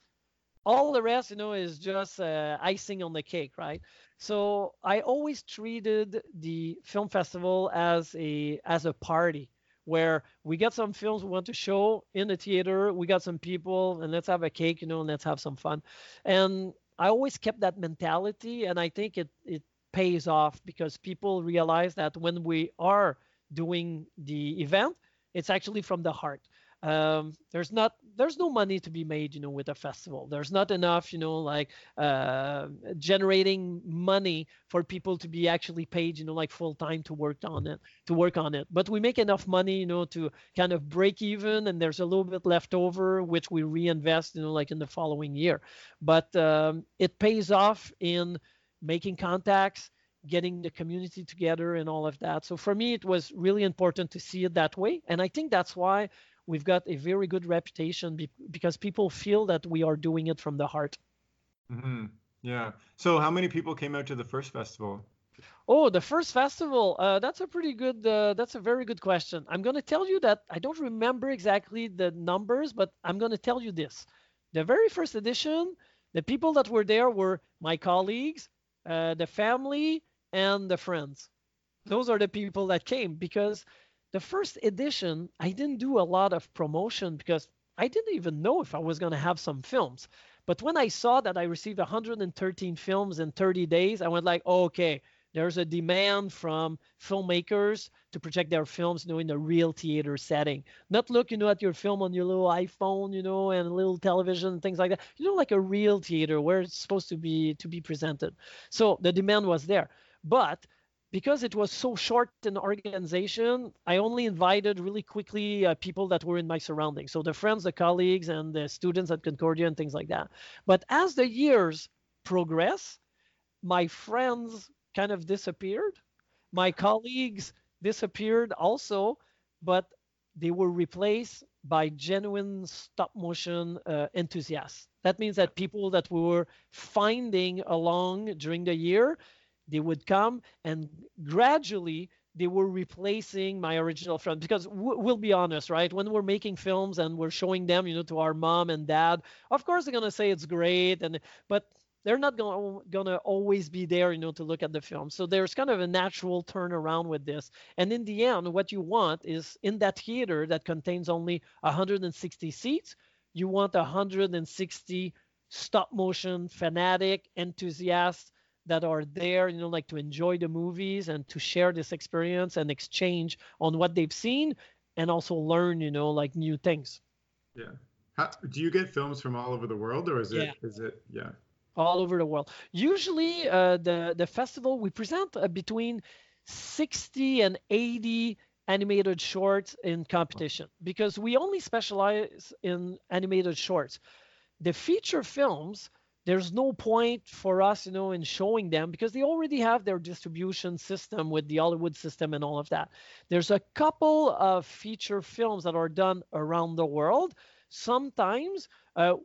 all the rest, you know, is just uh, icing on the cake, right? So I always treated the film festival as a as a party where we got some films we want to show in the theater, we got some people, and let's have a cake, you know, and let's have some fun. And I always kept that mentality, and I think it it pays off because people realize that when we are doing the event, it's actually from the heart um, there's not there's no money to be made you know with a festival there's not enough you know like uh, generating money for people to be actually paid you know like full time to work on it to work on it but we make enough money you know to kind of break even and there's a little bit left over which we reinvest you know like in the following year but um, it pays off in making contacts getting the community together and all of that. So for me, it was really important to see it that way. And I think that's why we've got a very good reputation be- because people feel that we are doing it from the heart. Mm-hmm. Yeah. So, how many people came out to the first festival? Oh, the first festival. Uh, that's a pretty good. Uh, that's a very good question. I'm going to tell you that I don't remember exactly the numbers, but I'm going to tell you this: the very first edition, the people that were there were my colleagues, uh, the family, and the friends. Those are the people that came because the first edition, I didn't do a lot of promotion because I didn't even know if I was going to have some films. But when I saw that I received 113 films in 30 days, I went like, oh, okay, there's a demand from filmmakers to project their films, you know, in a real theater setting. Not look, you know, at your film on your little iPhone, you know, and a little television things like that. You know, like a real theater where it's supposed to be to be presented. So the demand was there. But because it was so short an organization, I only invited really quickly uh, people that were in my surroundings. So the friends, the colleagues, and the students at Concordia and things like that. But as the years progress, my friends kind of disappeared. My colleagues disappeared also, but they were replaced by genuine stop motion uh, enthusiasts. That means that people that we were finding along during the year they would come and gradually they were replacing my original film because w- we'll be honest right? When we're making films and we're showing them you know to our mom and dad of course they're going to say it's great and but they're not going to always be there you know to look at the film. So there's kind of a natural turnaround with this. And in the end what you want is in that theater that contains only 160 seats you want 160 stop motion fanatic enthusiasts that are there, you know, like to enjoy the movies and to share this experience and exchange on what they've seen and also learn, you know, like new things. Yeah. How, do you get films from all over the world or is it, yeah. is it, yeah. All over the world. Usually, uh, the the festival we present uh, between 60 and 80 animated shorts in competition because we only specialize in animated shorts. The feature films there's no point for us, you know, in showing them because they already have their distribution system with the Hollywood system and all of that. There's a couple of feature films that are done around the world. Sometimes uh,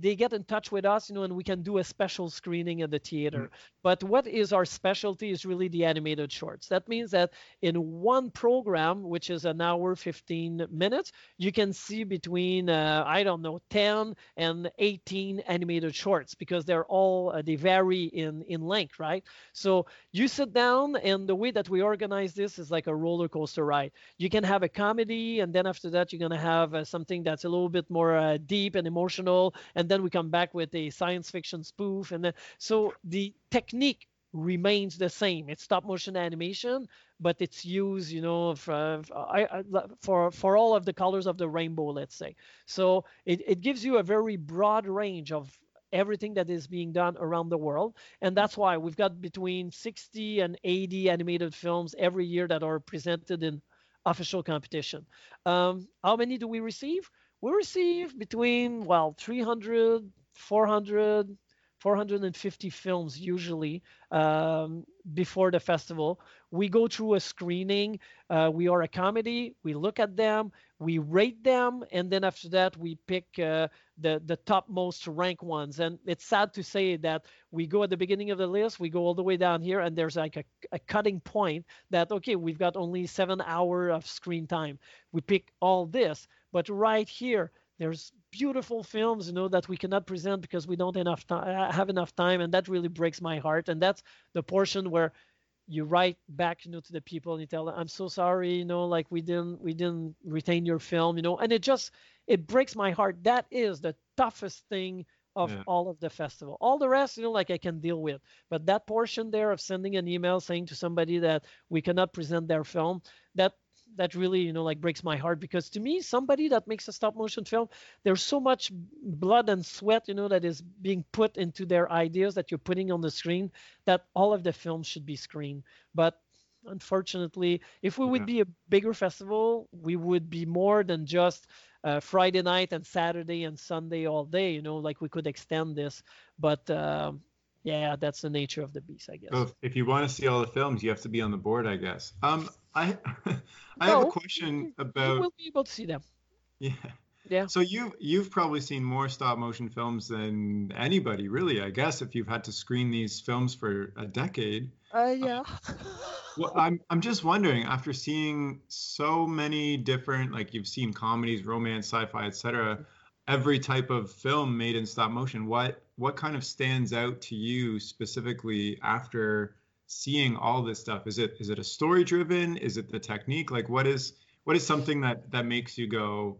they get in touch with us, you know, and we can do a special screening at the theater. Mm-hmm. But what is our specialty is really the animated shorts. That means that in one program, which is an hour 15 minutes, you can see between uh, I don't know 10 and 18 animated shorts because they're all uh, they vary in in length, right? So you sit down, and the way that we organize this is like a roller coaster ride. You can have a comedy, and then after that, you're gonna have uh, something that's a little bit more uh, deep and emotional and then we come back with a science fiction spoof and then so the technique remains the same. It's stop motion animation but it's used you know for, for for all of the colors of the rainbow let's say. So it, it gives you a very broad range of everything that is being done around the world. And that's why we've got between 60 and 80 animated films every year that are presented in official competition. Um, how many do we receive? We receive between well 300 400 450 films usually um, before the festival. We go through a screening uh, we are a comedy we look at them we rate them and then after that we pick uh, the the top most rank ones. And it's sad to say that we go at the beginning of the list we go all the way down here and there's like a, a cutting point that okay we've got only seven hour of screen time. We pick all this but right here, there's beautiful films, you know, that we cannot present because we don't enough time, uh, have enough time, and that really breaks my heart. And that's the portion where you write back, you know, to the people and you tell them, "I'm so sorry, you know, like we didn't we didn't retain your film, you know," and it just it breaks my heart. That is the toughest thing of yeah. all of the festival. All the rest, you know, like I can deal with. But that portion there of sending an email saying to somebody that we cannot present their film, that that really you know like breaks my heart because to me somebody that makes a stop motion film there's so much blood and sweat you know that is being put into their ideas that you're putting on the screen that all of the films should be screened. But unfortunately if we would be a bigger festival we would be more than just uh, friday night and saturday and sunday all day you know like we could extend this. But um, yeah, that's the nature of the beast, I guess. So if you want to see all the films, you have to be on the board, I guess. Um, I I no, have a question about. You will be able to see them. Yeah. Yeah. So you you've probably seen more stop motion films than anybody, really. I guess if you've had to screen these films for a decade. Uh, yeah. well, I'm I'm just wondering after seeing so many different, like you've seen comedies, romance, sci-fi, etc. Every type of film made in stop motion. What what kind of stands out to you specifically after seeing all this stuff? Is it is it a story driven? Is it the technique? Like what is what is something that that makes you go,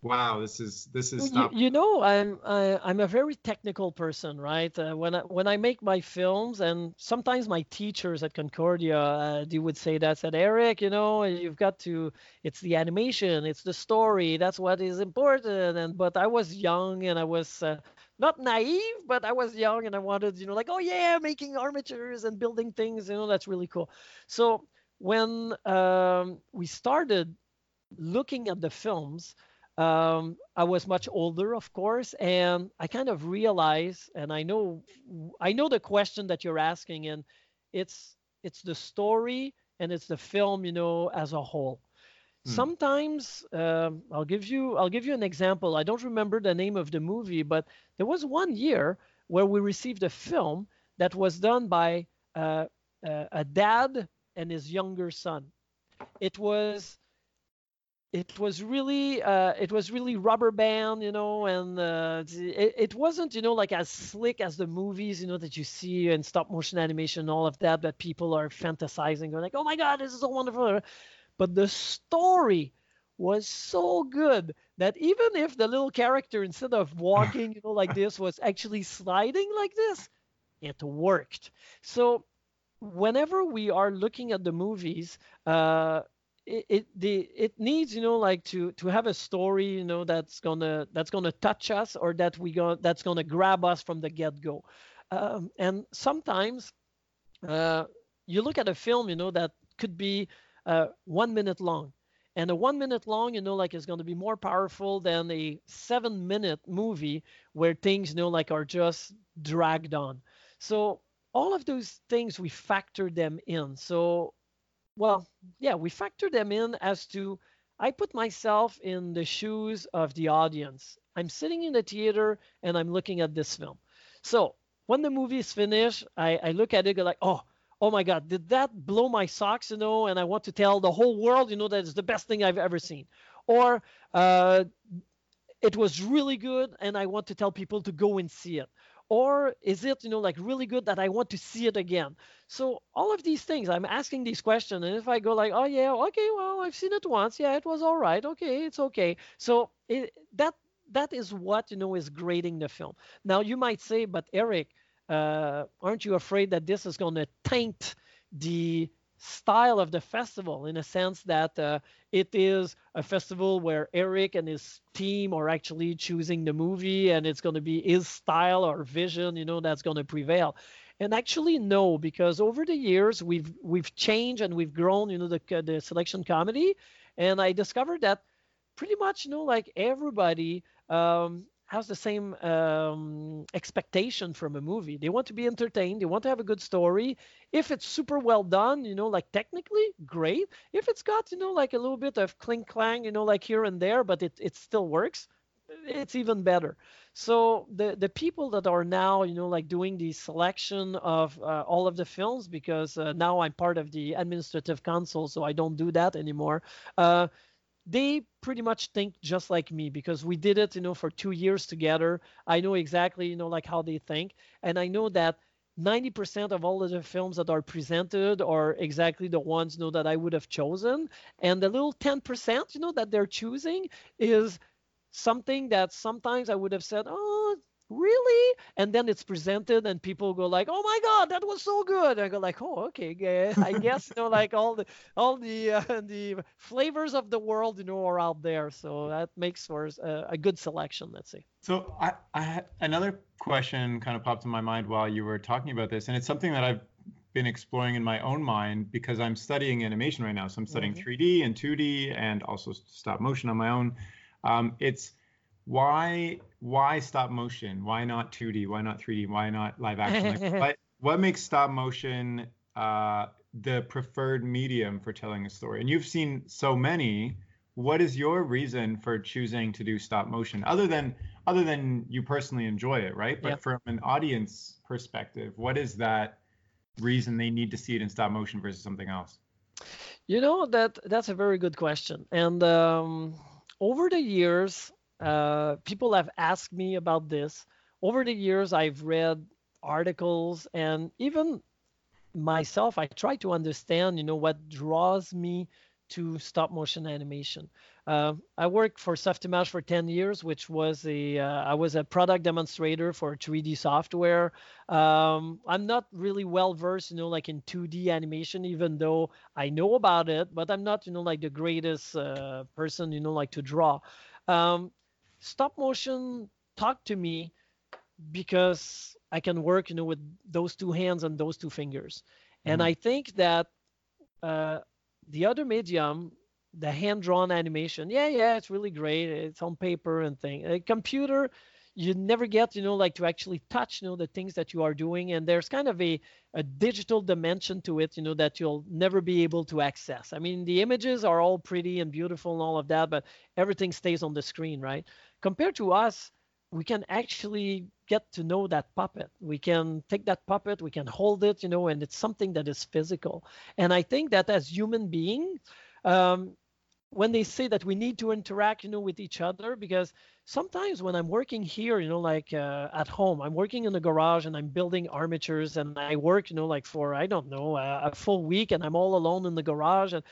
wow, this is this is You, you know, I'm I, I'm a very technical person, right? Uh, when I when I make my films, and sometimes my teachers at Concordia, uh, they would say that said Eric, you know, you've got to. It's the animation, it's the story. That's what is important. And but I was young and I was. Not naive, but I was young and I wanted, you know, like, oh yeah, making armatures and building things, you know, that's really cool. So when um, we started looking at the films, um, I was much older, of course, and I kind of realized, and I know, I know the question that you're asking, and it's it's the story and it's the film, you know, as a whole. Hmm. Sometimes um, I'll give you I'll give you an example. I don't remember the name of the movie, but there was one year where we received a film that was done by uh, uh, a dad and his younger son. It was it was really uh, it was really rubber band you know and uh, it, it wasn't you know like as slick as the movies you know that you see in stop motion animation and all of that that people are fantasizing going like oh my god this is so wonderful but the story was so good that even if the little character instead of walking you know like this was actually sliding like this it worked. So whenever we are looking at the movies uh it, it the it needs you know like to to have a story you know that's gonna that's gonna touch us or that we go that's gonna grab us from the get-go. Um, and sometimes uh, you look at a film you know that could be uh, one minute long. And a one minute long, you know, like is going to be more powerful than a seven minute movie where things, you know, like are just dragged on. So all of those things, we factor them in. So, well, yeah, we factor them in as to I put myself in the shoes of the audience. I'm sitting in the theater and I'm looking at this film. So when the movie is finished, I, I look at it go like, oh, oh my God, did that blow my socks, you know? And I want to tell the whole world, you know, that it's the best thing I've ever seen. Or uh, it was really good and I want to tell people to go and see it. Or is it you know like really good that i want to see it again? So all of these things i'm asking these questions and if i go like oh yeah okay well i've seen it once. Yeah it was all right. Okay it's okay. So it, that that is what you know is grading the film. Now you might say but eric uh, aren't you afraid that this is going to taint the style of the festival in a sense that uh, it is a festival where Eric and his team are actually choosing the movie and it's going to be his style or vision, you know, that's going to prevail. And actually, no, because over the years we've we've changed and we've grown, you know, the the selection committee, and I discovered that pretty much, you know, like everybody um, has the same um, expectation from a movie. They want to be entertained. They want to have a good story. If it's super well done, you know, like technically, great. If it's got, you know, like a little bit of clink clang, you know, like here and there, but it, it still works, it's even better. So the the people that are now, you know, like doing the selection of uh, all of the films, because uh, now I'm part of the administrative council, so I don't do that anymore. Uh, they pretty much think just like me because we did it you know for two years together. I know exactly you know like how they think. And i know that 90% of all of the films that are presented are exactly the ones you know that i would have chosen. And the little 10% you know that they're choosing is something that sometimes i would have said oh really? And then it's presented and people go like oh my god that was so good. I go like oh okay i guess you know like all the all the uh, the flavors of the world you know are out there. So that makes for a, a good selection let's say. So i i had another question kind of popped in my mind while you were talking about this and it's something that i've been exploring in my own mind because i'm studying animation right now. So i'm studying mm-hmm. 3d and 2d and also stop motion on my own. Um, it's why why stop motion? Why not 2D? Why not 3D? Why not live action? Like, what what makes stop motion uh, the preferred medium for telling a story? And you've seen so many. What is your reason for choosing to do stop motion, other than other than you personally enjoy it, right? But yeah. from an audience perspective, what is that reason they need to see it in stop motion versus something else? You know that that's a very good question, and um, over the years, uh, people have asked me about this. Over the years, I've read articles and even myself, I try to understand, you know, what draws me to stop motion animation. Uh, I worked for Softimage for 10 years, which was a uh, I was a product demonstrator for 3D software. Um, I'm not really well versed, you know, like in 2D animation, even though I know about it, but I'm not, you know, like the greatest uh, person, you know, like to draw. Um, stop motion talk to me because I can work, you know, with those two hands and those two fingers. And mm-hmm. I think that uh, the other medium, the hand-drawn animation, yeah, yeah, it's really great. It's on paper and thing. A computer, you never get, you know, like to actually touch, you know, the things that you are doing. And there's kind of a, a digital dimension to it, you know, that you'll never be able to access. I mean, the images are all pretty and beautiful and all of that, but everything stays on the screen, right? Compared to us, we can actually get to know that puppet. We can take that puppet, we can hold it, you know, and it's something that is physical. And I think that as human beings, um, when they say that we need to interact, you know, with each other, because sometimes when I'm working here, you know, like uh, at home, I'm working in the garage and I'm building armatures, and I work, you know, like for I don't know a, a full week, and I'm all alone in the garage, and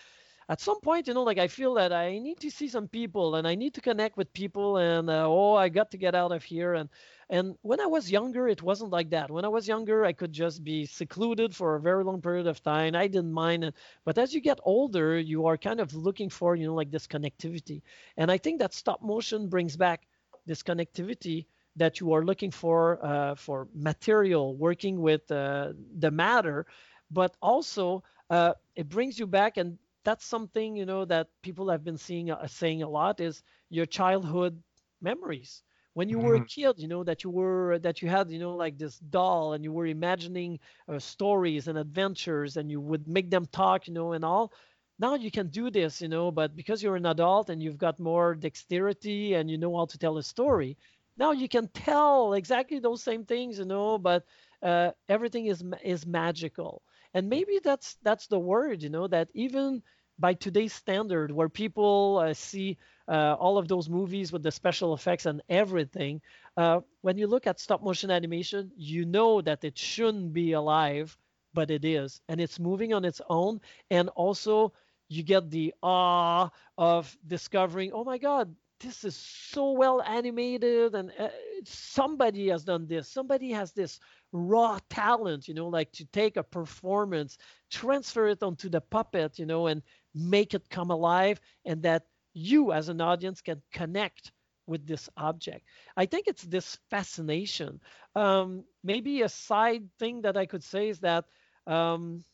at some point, you know, like I feel that I need to see some people and I need to connect with people and uh, oh, I got to get out of here and and when I was younger, it wasn't like that. When I was younger, I could just be secluded for a very long period of time. I didn't mind. But as you get older, you are kind of looking for, you know, like this connectivity. And I think that stop motion brings back this connectivity that you are looking for uh, for material, working with uh, the matter, but also uh, it brings you back and that's something you know that people have been seeing uh, saying a lot is your childhood memories when you were a mm-hmm. kid you know that you were that you had you know like this doll and you were imagining uh, stories and adventures and you would make them talk you know and all now you can do this, you know, but because you're an adult and you've got more dexterity and you know how to tell a story, now you can tell exactly those same things, you know, but uh, everything is is magical. And maybe that's that's the word, you know, that even by today's standard, where people uh, see uh, all of those movies with the special effects and everything, uh, when you look at stop motion animation, you know that it shouldn't be alive, but it is, and it's moving on its own. And also, you get the awe of discovering, oh my God, this is so well animated, and uh, somebody has done this. Somebody has this raw talent, you know, like to take a performance, transfer it onto the puppet, you know, and make it come alive, and that you as an audience can connect with this object. I think it's this fascination. Um, maybe a side thing that I could say is that um,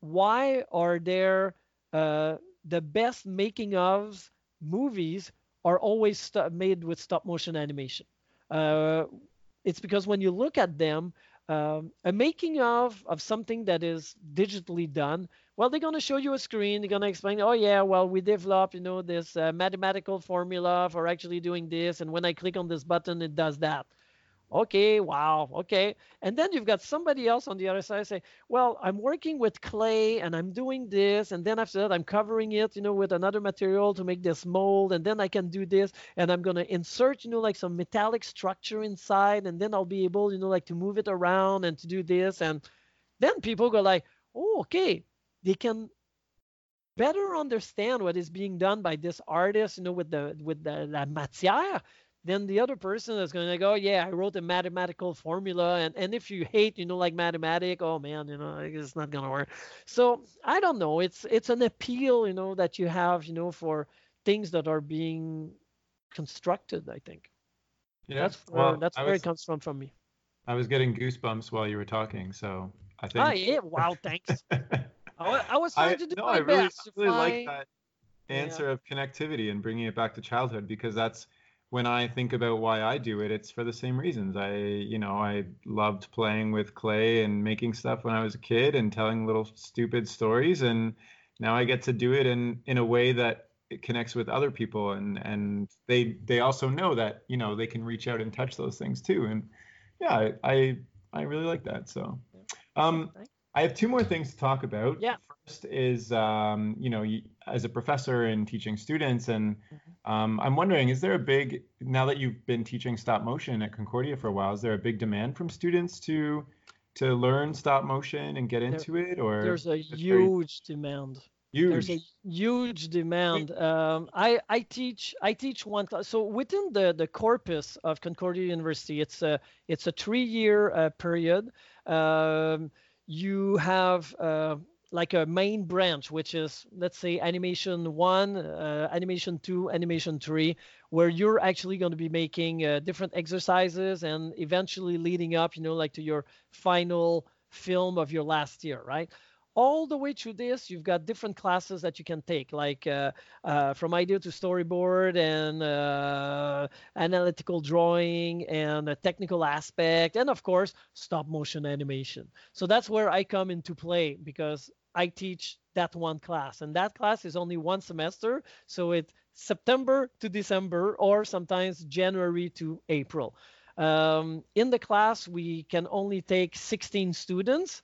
why are there uh, the best making of movies are always st- made with stop motion animation? Uh, it's because when you look at them, um, a making of of something that is digitally done well they're going to show you a screen they're going to explain oh yeah well we developed you know this uh, mathematical formula for actually doing this and when i click on this button it does that okay wow okay. And then you've got somebody else on the other side say well i'm working with clay and i'm doing this and then after that i'm covering it you know with another material to make this mold and then i can do this and i'm going to insert you know like some metallic structure inside and then i'll be able you know like to move it around and to do this. And then people go like oh okay they can better understand what is being done by this artist you know with the with the la matière then the other person is going to go, oh, yeah, I wrote a mathematical formula. And, and if you hate, you know, like mathematics, oh man, you know, it's not going to work. So I don't know. It's, it's an appeal, you know, that you have, you know, for things that are being constructed, I think. Yeah. That's where, well, that's where was, it comes from, from me. I was getting goosebumps while you were talking. So I think. Oh, yeah. Wow. Thanks. I, I, was trying I, to do no, my I really, best. I really like that answer yeah. of connectivity and bringing it back to childhood because that's when I think about why I do it, it's for the same reasons. I, you know, I loved playing with clay and making stuff when I was a kid and telling little stupid stories, and now I get to do it in in a way that it connects with other people, and and they they also know that you know they can reach out and touch those things too, and yeah, I I really like that. So, um, I have two more things to talk about. Yeah. First is, um, you know, as a professor and teaching students, and mm-hmm. um, I'm wondering, is there a big now that you've been teaching stop motion at Concordia for a while, is there a big demand from students to to learn stop motion and get into there, it, or there's a huge very... demand. Huge. There's a huge demand. Um, I, I teach I teach one class. So within the, the corpus of Concordia University, it's a it's a three year uh, period. Um, you have uh, like a main branch, which is let's say animation one, uh, animation two, animation three, where you're actually going to be making uh, different exercises and eventually leading up, you know, like to your final film of your last year, right? All the way through this, you've got different classes that you can take, like uh, uh, from idea to storyboard and uh, analytical drawing and a technical aspect, and of course, stop motion animation. So that's where I come into play because I teach that one class, and that class is only one semester, so it's September to December, or sometimes January to April. Um, in the class, we can only take 16 students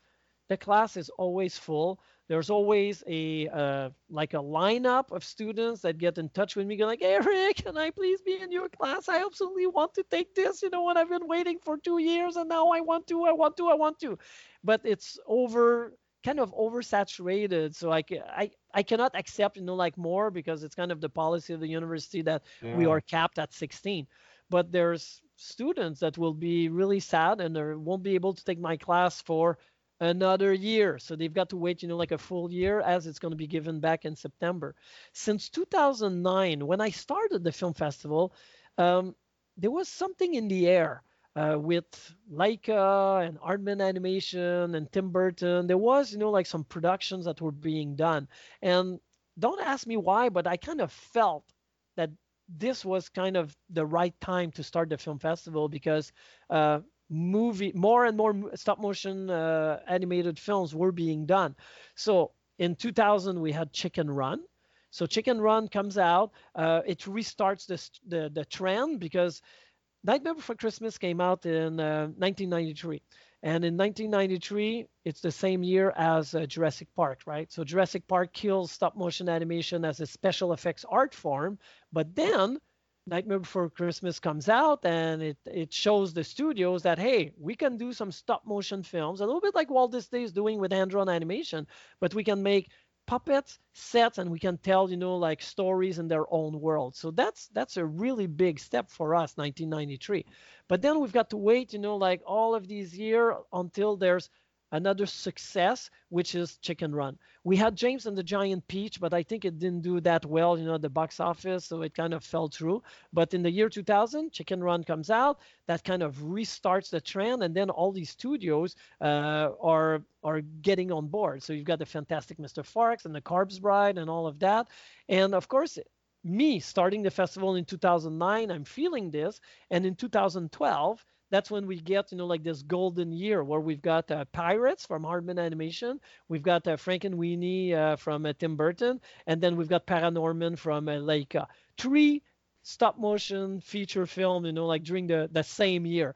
the class is always full. There's always a uh, like a lineup of students that get in touch with me, go like, Eric, can I please be in your class? I absolutely want to take this. You know what? I've been waiting for two years, and now I want to, I want to, I want to. But it's over, kind of oversaturated. So I, I, I cannot accept, you know, like more because it's kind of the policy of the university that yeah. we are capped at 16. But there's students that will be really sad and they won't be able to take my class for another year. So they've got to wait, you know, like a full year as it's going to be given back in September. Since 2009, when I started the film festival, um, there was something in the air uh, with Laika and Aardman Animation and Tim Burton. There was, you know, like some productions that were being done. And don't ask me why, but I kind of felt that this was kind of the right time to start the film festival because uh, movie more and more stop motion uh, animated films were being done so in 2000 we had Chicken Run. So Chicken Run comes out. Uh, it restarts the the trend because Nightmare Before Christmas came out in uh, 1993. And in 1993, it's the same year as uh, Jurassic Park, right? So Jurassic Park kills stop motion animation as a special effects art form. But then Nightmare Before Christmas comes out and it, it shows the studios that, hey, we can do some stop motion films, a little bit like Walt Disney is doing with hand-drawn animation, but we can make puppets sets and we can tell you know like stories in their own world. So that's that's a really big step for us 1993 but then we've got to wait you know like all of these years until there's another success, which is Chicken Run. We had James and the Giant Peach, but I think it didn't do that well, you know, at the box office, so it kind of fell through. But in the year 2000, Chicken Run comes out. That kind of restarts the trend, and then all these studios uh, are are getting on board. So you've got the Fantastic Mr. Fox and the Corpse Bride and all of that, and of course me starting the festival in 2009 i'm feeling this and in 2012 that's when we get you know like this golden year where we've got uh, Pirates from Aardman Animation, we've got uh, Frankenweenie uh, from uh, Tim Burton, and then we've got Paranorman from uh, Laika. Three stop motion feature film, you know, like during the the same year.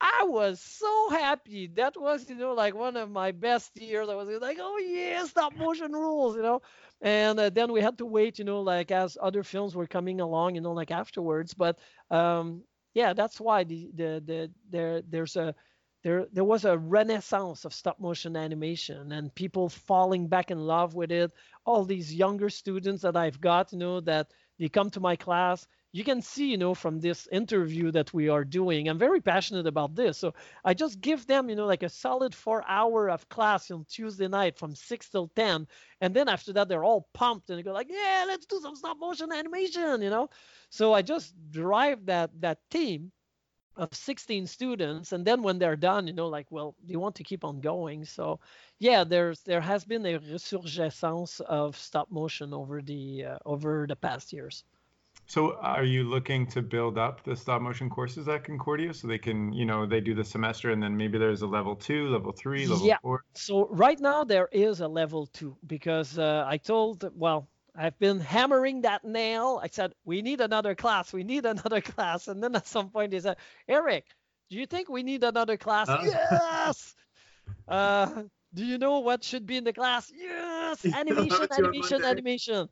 I was so happy. That was, you know, like one of my best years. I was like, oh yeah, stop motion rules, you know. And uh, then we had to wait, you know, like as other films were coming along, you know, like afterwards. But um, yeah, that's why the, the, the there there's a there there was a renaissance of stop motion animation and people falling back in love with it. All these younger students that I've got, you know, that they come to my class you can see, you know, from this interview that we are doing, I'm very passionate about this. So I just give them, you know, like a solid four hour of class on Tuesday night from six till 10. And then after that, they're all pumped and they go like, yeah, let's do some stop motion animation, you know? So I just drive that, that team of 16 students and then when they're done you know like well they want to keep on going so yeah there's there has been a resurgence of stop motion over the uh, over the past years so are you looking to build up the stop motion courses at Concordia so they can, you know, they do the semester and then maybe there's a level two, level three, level yeah. four? So right now there is a level two because uh, I told, well, I've been hammering that nail. I said, we need another class. We need another class. And then at some point he said, Eric, do you think we need another class? Uh. Yes. uh, do you know what should be in the class? Yes. Animation, animation, animation.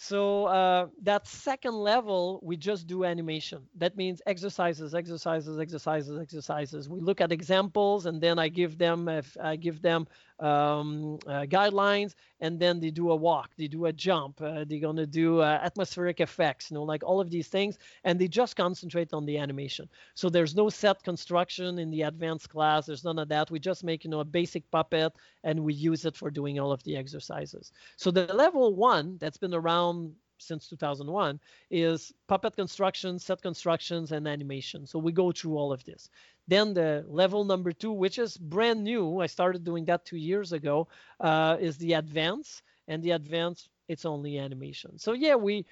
So uh, that second level, we just do animation. That means exercises, exercises, exercises, exercises. We look at examples, and then I give them, if I give them um, uh, guidelines, and then they do a walk, they do a jump, uh, they're gonna do uh, atmospheric effects, you know, like all of these things, and they just concentrate on the animation. So there's no set construction in the advanced class. There's none of that. We just make you know a basic puppet, and we use it for doing all of the exercises. So the level one that's been around since 2001 is puppet construction, set constructions, and animation. So we go through all of this. Then the level number two, which is brand new, I started doing that two years ago, uh, is the advance. And the advance, it's only animation. So yeah, we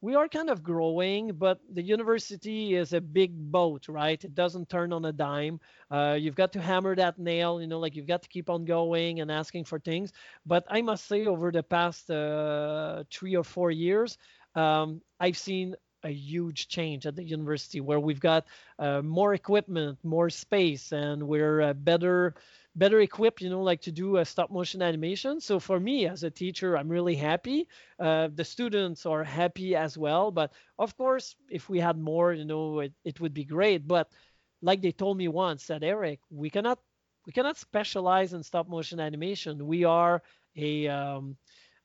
we are kind of growing, but the university is a big boat, right? It doesn't turn on a dime. Uh, you've got to hammer that nail, you know, like you've got to keep on going and asking for things. But I must say, over the past uh, three or four years, um, I've seen a huge change at the university where we've got uh, more equipment, more space, and we're uh, better better equipped, you know, like to do a stop motion animation. So for me as a teacher, I'm really happy. Uh, the students are happy as well. But of course, if we had more, you know, it, it would be great. But like they told me once, that Eric, we cannot we cannot specialize in stop motion animation. We are a um,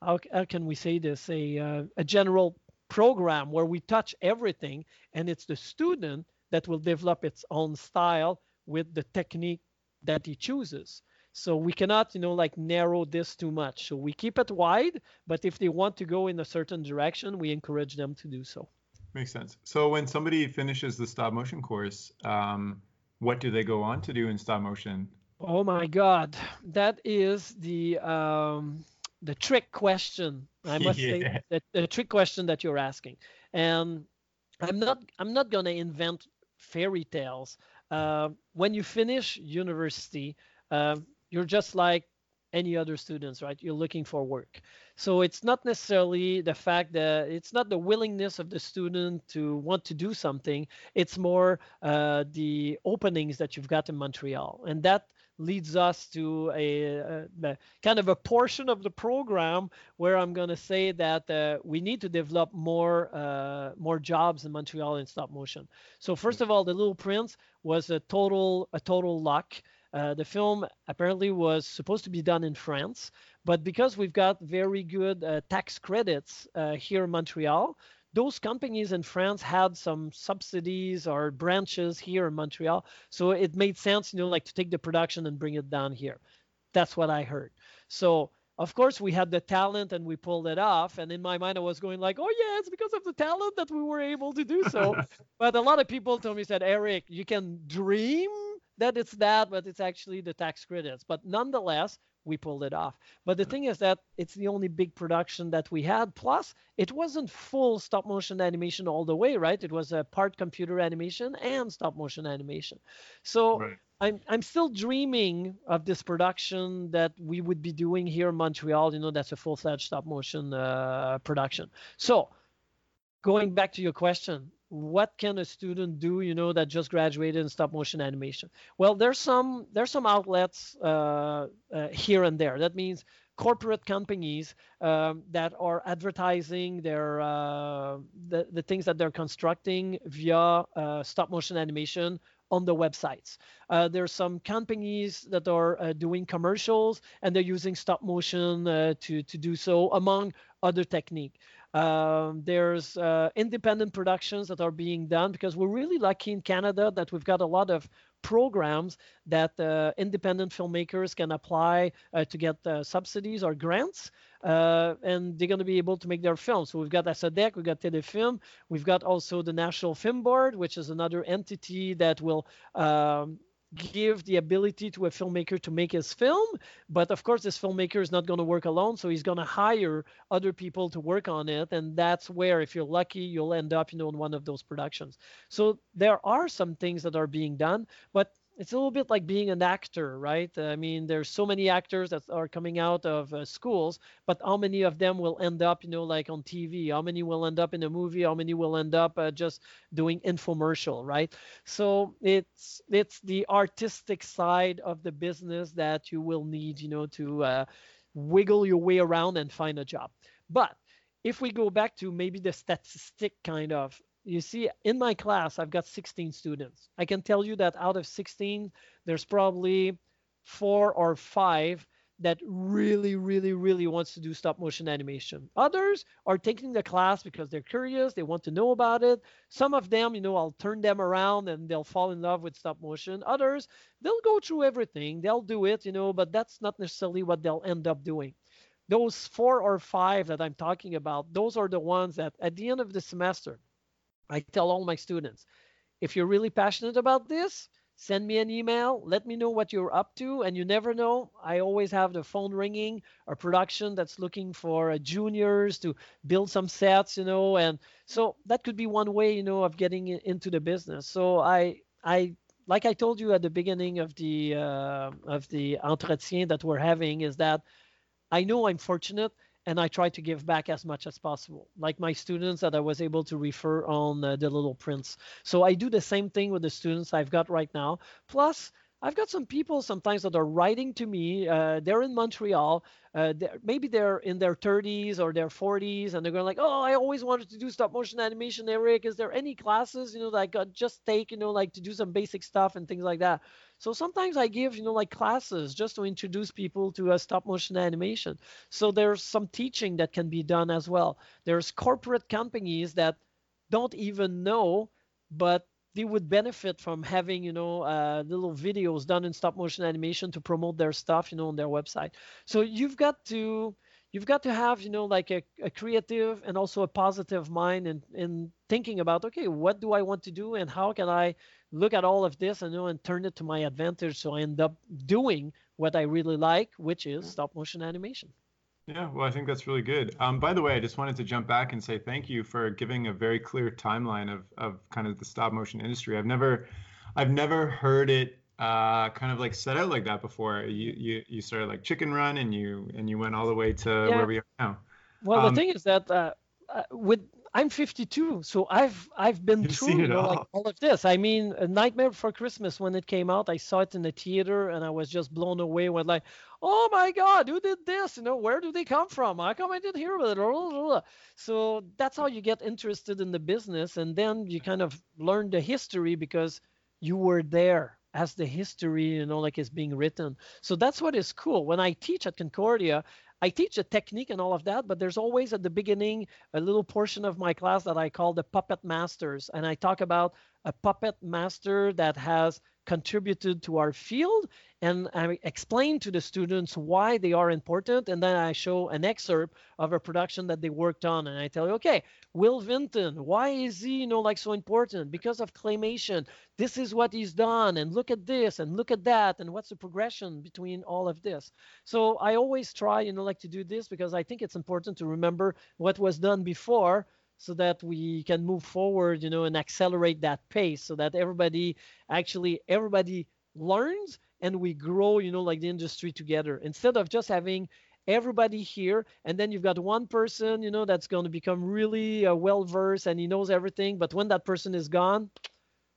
how, how can we say this? A uh, a general program where we touch everything, and it's the student that will develop its own style with the technique that he chooses. So we cannot, you know, like narrow this too much. So we keep it wide, but if they want to go in a certain direction, we encourage them to do so. Makes sense. So when somebody finishes the stop motion course, um, what do they go on to do in stop motion? Oh my God, that is the um, the trick question. I must yeah. say the, the trick question that you're asking. And I'm not I'm not gonna invent fairy tales uh, when you finish university, uh, you're just like any other students, right? You're looking for work. So it's not necessarily the fact that it's not the willingness of the student to want to do something. It's more uh, the openings that you've got in Montreal, and that leads us to a, a, kind of a portion of the program where I'm going to say that uh, we need to develop more uh, more jobs in Montreal in stop motion. So first of all, The Little Prince was a total a total luck. Uh, the film apparently was supposed to be done in France, but because we've got very good uh, tax credits uh, here in Montreal, those companies in France had some subsidies or branches here in Montreal. So it made sense, you know, like to take the production and bring it down here. That's what I heard. So of course we had the talent and we pulled it off. And in my mind I was going like, oh yeah, it's because of the talent that we were able to do so. but a lot of people told me said, Eric, you can dream that it's that, but it's actually the tax credits. But nonetheless, we pulled it off. But the thing is that it's the only big production that we had. Plus, it wasn't full stop motion animation all the way, right? It was a part computer animation and stop motion animation. So right. I'm I'm still dreaming of this production that we would be doing here in Montreal. You know, that's a full-fledged stop motion uh, production. So going back to your question, what can a student do you know that just graduated in stop motion animation well there's some there's some outlets uh, uh, here and there that means corporate companies um, that are advertising their uh, the, the things that they're constructing via uh, stop motion animation on the websites. Uh, there's some companies that are uh, doing commercials and they're using stop motion uh, to to do so among other technique. Um, there's uh, independent productions that are being done because we're really lucky in Canada that we've got a lot of programs that uh, independent filmmakers can apply uh, to get uh, subsidies or grants, uh, and they're going to be able to make their films. So we've got a SODEC, we've got Telefilm, we've got also the National Film Board, which is another entity that will um, give the ability to a filmmaker to make his film but of course this filmmaker is not going to work alone so he's going to hire other people to work on it and that's where if you're lucky you'll end up you know in one of those productions. So there are some things that are being done but it's a little bit like being an actor, right? I mean, there's so many actors that are coming out of uh, schools, but how many of them will end up, you know, like on TV? How many will end up in a movie? How many will end up uh, just doing infomercial, right? So it's it's the artistic side of the business that you will need, you know, to uh, wiggle your way around and find a job. But if we go back to maybe the statistic kind of you see in my class i've got 16 students. I can tell you that out of 16 there's probably four or five that really really really wants to do stop motion animation. Others are taking the class because they're curious they want to know about it. Some of them you know i'll turn them around and they'll fall in love with stop motion. Others they'll go through everything they'll do it you know but that's not necessarily what they'll end up doing. Those four or five that i'm talking about those are the ones that at the end of the semester I tell all my students, if you're really passionate about this, send me an email, let me know what you're up to, and you never know. I always have the phone ringing, a production that's looking for uh, juniors to build some sets, you know, and so that could be one way, you know, of getting into the business. So I, I, like I told you at the beginning of the uh, of the entretien that we're having, is that I know I'm fortunate and I try to give back as much as possible, like my students that I was able to refer on uh, the Little Prince. So I do the same thing with the students I've got right now. Plus, I've got some people sometimes that are writing to me. Uh, they're in Montreal. Uh, they're, maybe they're in their 30s or their 40s, and they're going like, "Oh, I always wanted to do stop motion animation, Eric. Is there any classes, you know, that I could just take, you know, like to do some basic stuff and things like that?" So sometimes I give, you know, like classes just to introduce people to stop motion animation. So there's some teaching that can be done as well. There's corporate companies that don't even know, but they would benefit from having you know uh, little videos done in stop motion animation to promote their stuff you know on their website. So you've got to you've got to have you know like a, a creative and also a positive mind and in, in thinking about okay what do i want to do and how can i look at all of this and you know and turn it to my advantage so i end up doing what i really like which is stop motion animation yeah, well, I think that's really good. Um, by the way, I just wanted to jump back and say thank you for giving a very clear timeline of, of kind of the stop motion industry. I've never, I've never heard it uh, kind of like set out like that before. You you you started like Chicken Run, and you and you went all the way to yeah. where we are now. Well, um, the thing is that uh, uh, with I'm 52, so I've I've been through all. like all of this. I mean, A Nightmare Before Christmas when it came out, I saw it in the theater and I was just blown away. With like, oh my God, who did this? You know, where do they come from? How come I didn't hear about it? So that's how you get interested in the business, and then you kind of learn the history because you were there as the history, you know, like is being written. So that's what is cool. When I teach at Concordia, I teach a technique and all of that, but there's always at the beginning a little portion of my class that I call the puppet masters. And I talk about a puppet master that has contributed to our field and I explain to the students why they are important and then I show an excerpt of a production that they worked on and I tell you okay Will Vinton why is he you know like so important? Because of claymation. This is what he's done and look at this and look at that and what's the progression between all of this? So I always try you know like to do this because I think it's important to remember what was done before so that we can move forward, you know, and accelerate that pace so that everybody actually everybody learns and we grow, you know, like the industry together. Instead of just having everybody here and then you've got one person you know that's going to become really uh, well versed and he knows everything but when that person is gone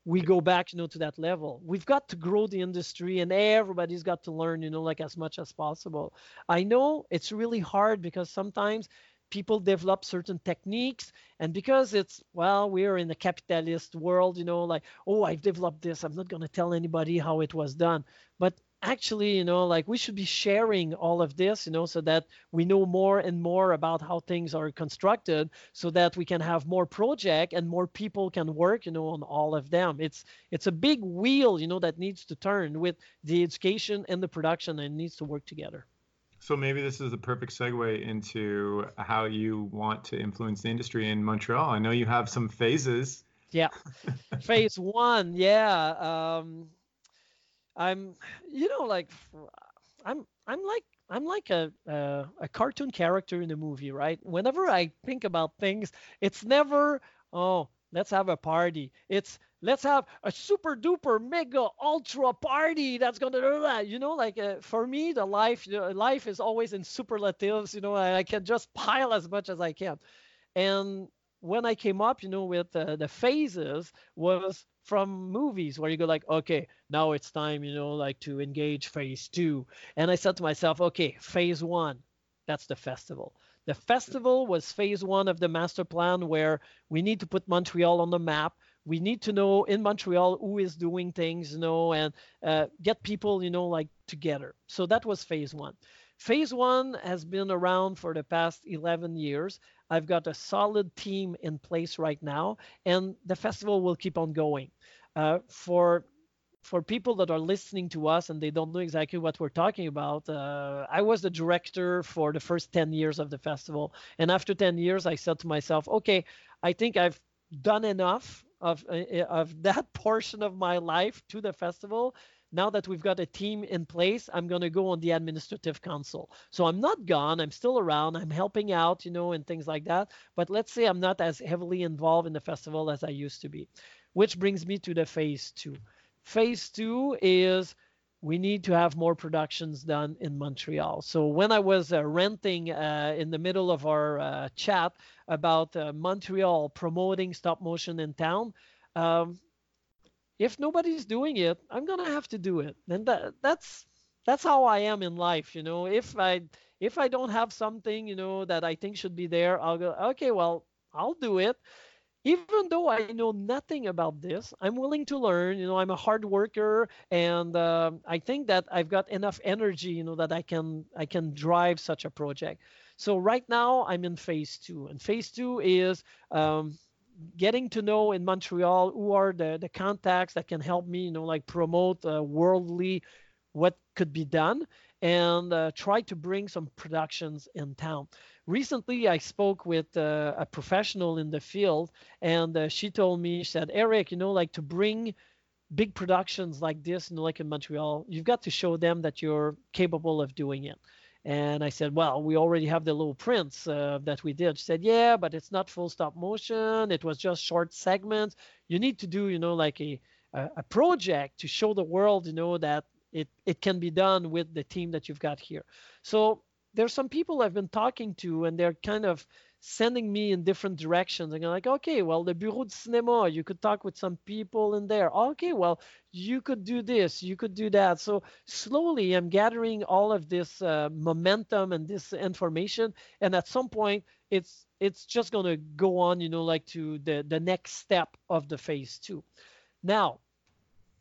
we go back you know to that level. We've got to grow the industry and everybody's got to learn you know like as much as possible. I know it's really hard because sometimes people develop certain techniques and because it's well we're in a capitalist world you know like oh i've developed this i'm not going to tell anybody how it was done. But actually you know like we should be sharing all of this you know so that we know more and more about how things are constructed so that we can have more project and more people can work you know on all of them. It's it's a big wheel you know that needs to turn with the education and the production and needs to work together so maybe this is the perfect segue into how you want to influence the industry in Montreal. I know you have some phases. Yeah. Phase one, yeah. Um, I'm, you know, like I'm, I'm like, I'm like a, a a cartoon character in a movie, right? Whenever I think about things, it's never, oh, let's have a party. It's let's have a super duper mega ultra party that's gonna do that you know? Like uh, for me the life you know, life is always in superlatives you know? I, I, can just pile as much as i can. And when i came up you know with uh, the phases was from movies where you go like okay now it's time you know like to engage phase two. And i said to myself okay phase one that's the festival the festival was phase one of the master plan where we need to put montreal on the map we need to know in Montreal who is doing things, you know, and uh, get people, you know, like together. So that was phase one. Phase one has been around for the past 11 years. I've got a solid team in place right now, and the festival will keep on going. Uh, for for people that are listening to us and they don't know exactly what we're talking about, uh, I was the director for the first 10 years of the festival. And after 10 years, I said to myself, okay, I think I've done enough of uh, uh, of that portion of my life to the festival. Now that we've got a team in place i'm going to go on the administrative council. So i'm not gone. I'm still around. I'm helping out you know and things like that. But let's say i'm not as heavily involved in the festival as i used to be which brings me to the phase two phase two is we need to have more productions done in Montreal. So when I was uh, renting uh, in the middle of our uh, chat about uh, Montreal promoting stop motion in town, um, if nobody's doing it, I'm gonna have to do it. And that, that's that's how I am in life. You know, if I if I don't have something you know that I think should be there, I'll go. Okay, well, I'll do it even though I know nothing about this, I'm willing to learn. You know, I'm a hard worker, and uh, I think that I've got enough energy. You know, that I can I can drive such a project. So right now I'm in phase two, and phase two is um, getting to know in Montreal who are the the contacts that can help me. You know, like promote uh, worldly what could be done and uh, try to bring some productions in town recently I spoke with uh, a professional in the field, and uh, she told me, she said, Eric, you know, like to bring big productions like this, you know, like in Montreal, you've got to show them that you're capable of doing it. And I said, well, we already have the Little Prince uh, that we did. She said, yeah, but it's not full stop motion. It was just short segments. You need to do, you know, like a, a, a project to show the world, you know, that it, it can be done with the team that you've got here. So there's some people I've been talking to, and they're kind of sending me in different directions. And I'm like, okay, well, the Bureau de Cinéma, you could talk with some people in there. Okay, well, you could do this, you could do that. So slowly, I'm gathering all of this uh, momentum and this information, and at some point, it's it's just gonna go on, you know, like to the the next step of the phase two. Now,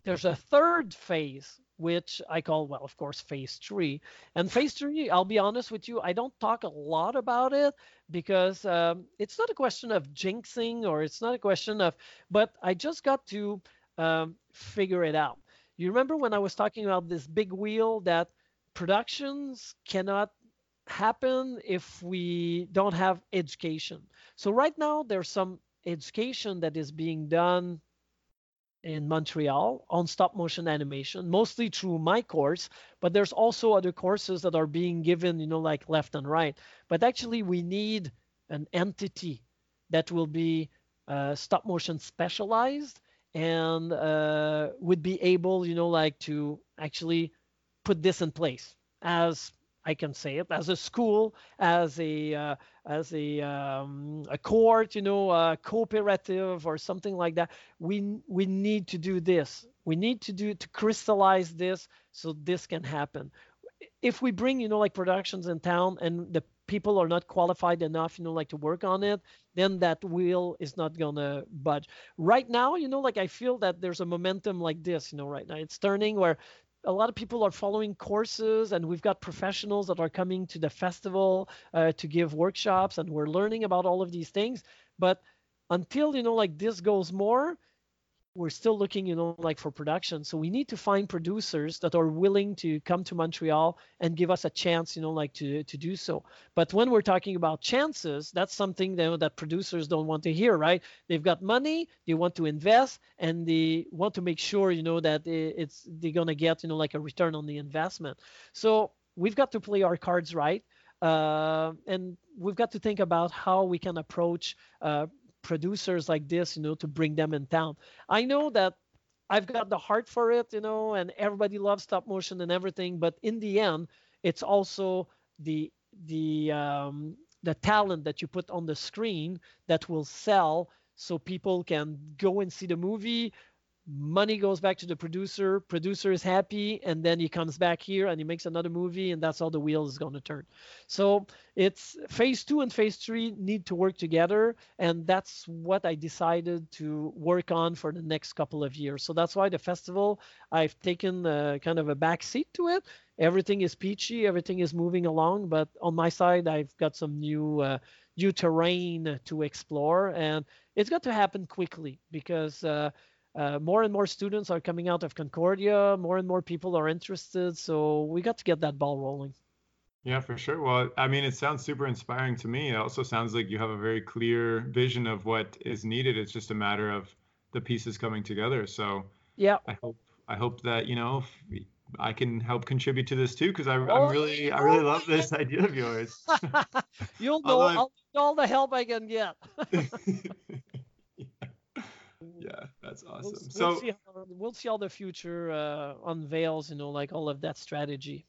there's a third phase which I call, well, of course, phase three. And phase three, I'll be honest with you, I don't talk a lot about it because um, it's not a question of jinxing or it's not a question of, but I just got to um, figure it out. You remember when I was talking about this big wheel that productions cannot happen if we don't have education. So right now there's some education that is being done in Montreal on stop motion animation, mostly through my course, but there's also other courses that are being given, you know, like left and right. But actually, we need an entity that will be uh, stop motion specialized and uh, would be able, you know, like to actually put this in place as I can say it as a school, as a uh, as a um, a court, you know, a cooperative or something like that. We we need to do this. We need to do to crystallize this so this can happen. If we bring, you know, like productions in town and the people are not qualified enough, you know, like to work on it, then that wheel is not gonna budge. Right now, you know, like I feel that there's a momentum like this, you know, right now it's turning where a lot of people are following courses and we've got professionals that are coming to the festival uh, to give workshops and we're learning about all of these things. But until you know like this goes more we're still looking, you know, like for production. So we need to find producers that are willing to come to Montreal and give us a chance, you know, like to to do so. But when we're talking about chances, that's something you know, that producers don't want to hear, right? They've got money, they want to invest, and they want to make sure, you know, that it's they're gonna get, you know, like a return on the investment. So we've got to play our cards right. Uh, and we've got to think about how we can approach uh, producers like this, you know, to bring them in town. I know that I've got the heart for it, you know, and everybody loves stop motion and everything, but in the end, it's also the the um, the talent that you put on the screen that will sell so people can go and see the movie money goes back to the producer producer is happy and then he comes back here and he makes another movie and that's how the wheel is going to turn. So it's phase two and phase three need to work together and that's what i decided to work on for the next couple of years. So that's why the festival i've taken a, kind of a back seat to it. Everything is peachy everything is moving along but on my side i've got some new uh, new terrain to explore and it's got to happen quickly because uh, uh, more and more students are coming out of Concordia. More and more people are interested. So we got to get that ball rolling. Yeah, for sure. Well, I mean, it sounds super inspiring to me. It also sounds like you have a very clear vision of what is needed. It's just a matter of the pieces coming together. So yeah, I hope I hope that you know I can help contribute to this too because I, oh, am really I really love this idea of yours. You'll know all the help I can get. yeah, that's awesome. We'll, so we'll see, how, we'll see how the future uh, unveils, you know, like all of that strategy.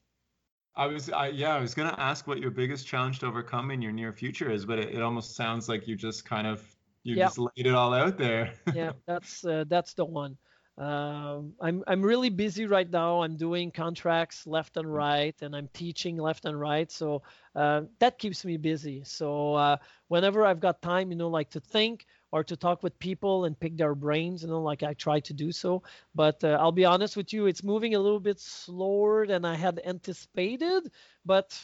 I was, I, yeah, I was gonna ask what your biggest challenge to overcome in your near future is, but it, it almost sounds like you just kind of you yeah. just laid it all out there. yeah, that's uh, that's the one. Um, I'm I'm really busy right now. I'm doing contracts left and right, and I'm teaching left and right. So uh, that keeps me busy. So uh, whenever I've got time, you know, like to think, or to talk with people and pick their brains you know like i try to do so but uh, i'll be honest with you it's moving a little bit slower than i had anticipated but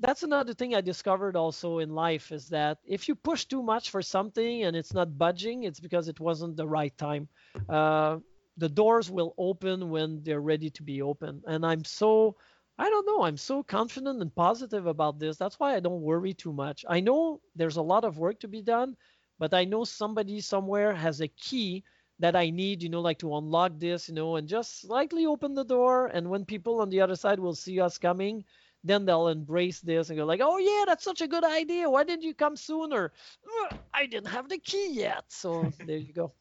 that's another thing i discovered also in life is that if you push too much for something and it's not budging it's because it wasn't the right time uh, the doors will open when they're ready to be open and i'm so I don't know. I'm so confident and positive about this. That's why I don't worry too much. I know there's a lot of work to be done, but I know somebody somewhere has a key that I need, you know, like to unlock this, you know, and just slightly open the door. And when people on the other side will see us coming, then they'll embrace this and go like, "Oh yeah, that's such a good idea. Why didn't you come sooner?" I didn't have the key yet. So there you go.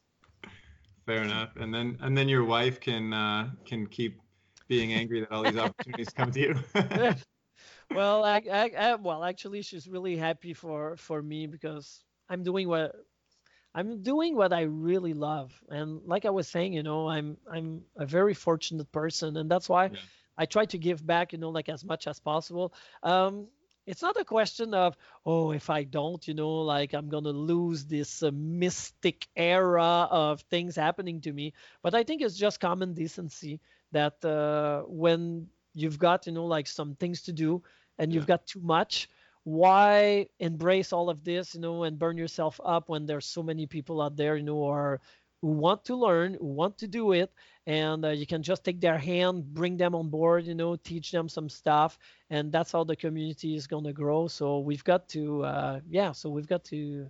fair enough. And then and then your wife can uh, can keep being angry that all these opportunities come to you. well, I, I, I, well, actually, she's really happy for for me because I'm doing what I'm doing what I really love, and like I was saying, you know, I'm I'm a very fortunate person, and that's why yeah. I try to give back, you know, like as much as possible. Um, it's not a question of oh if i don't you know like i'm gonna lose this uh, mystic era of things happening to me but i think it's just common decency that uh, when you've got you know like some things to do and you've got too much why embrace all of this you know and burn yourself up when there's so many people out there you know are who want to learn who want to do it and uh, you can just take their hand bring them on board you know teach them some stuff and that's how the community is going to grow so we've got to uh, yeah so we've got to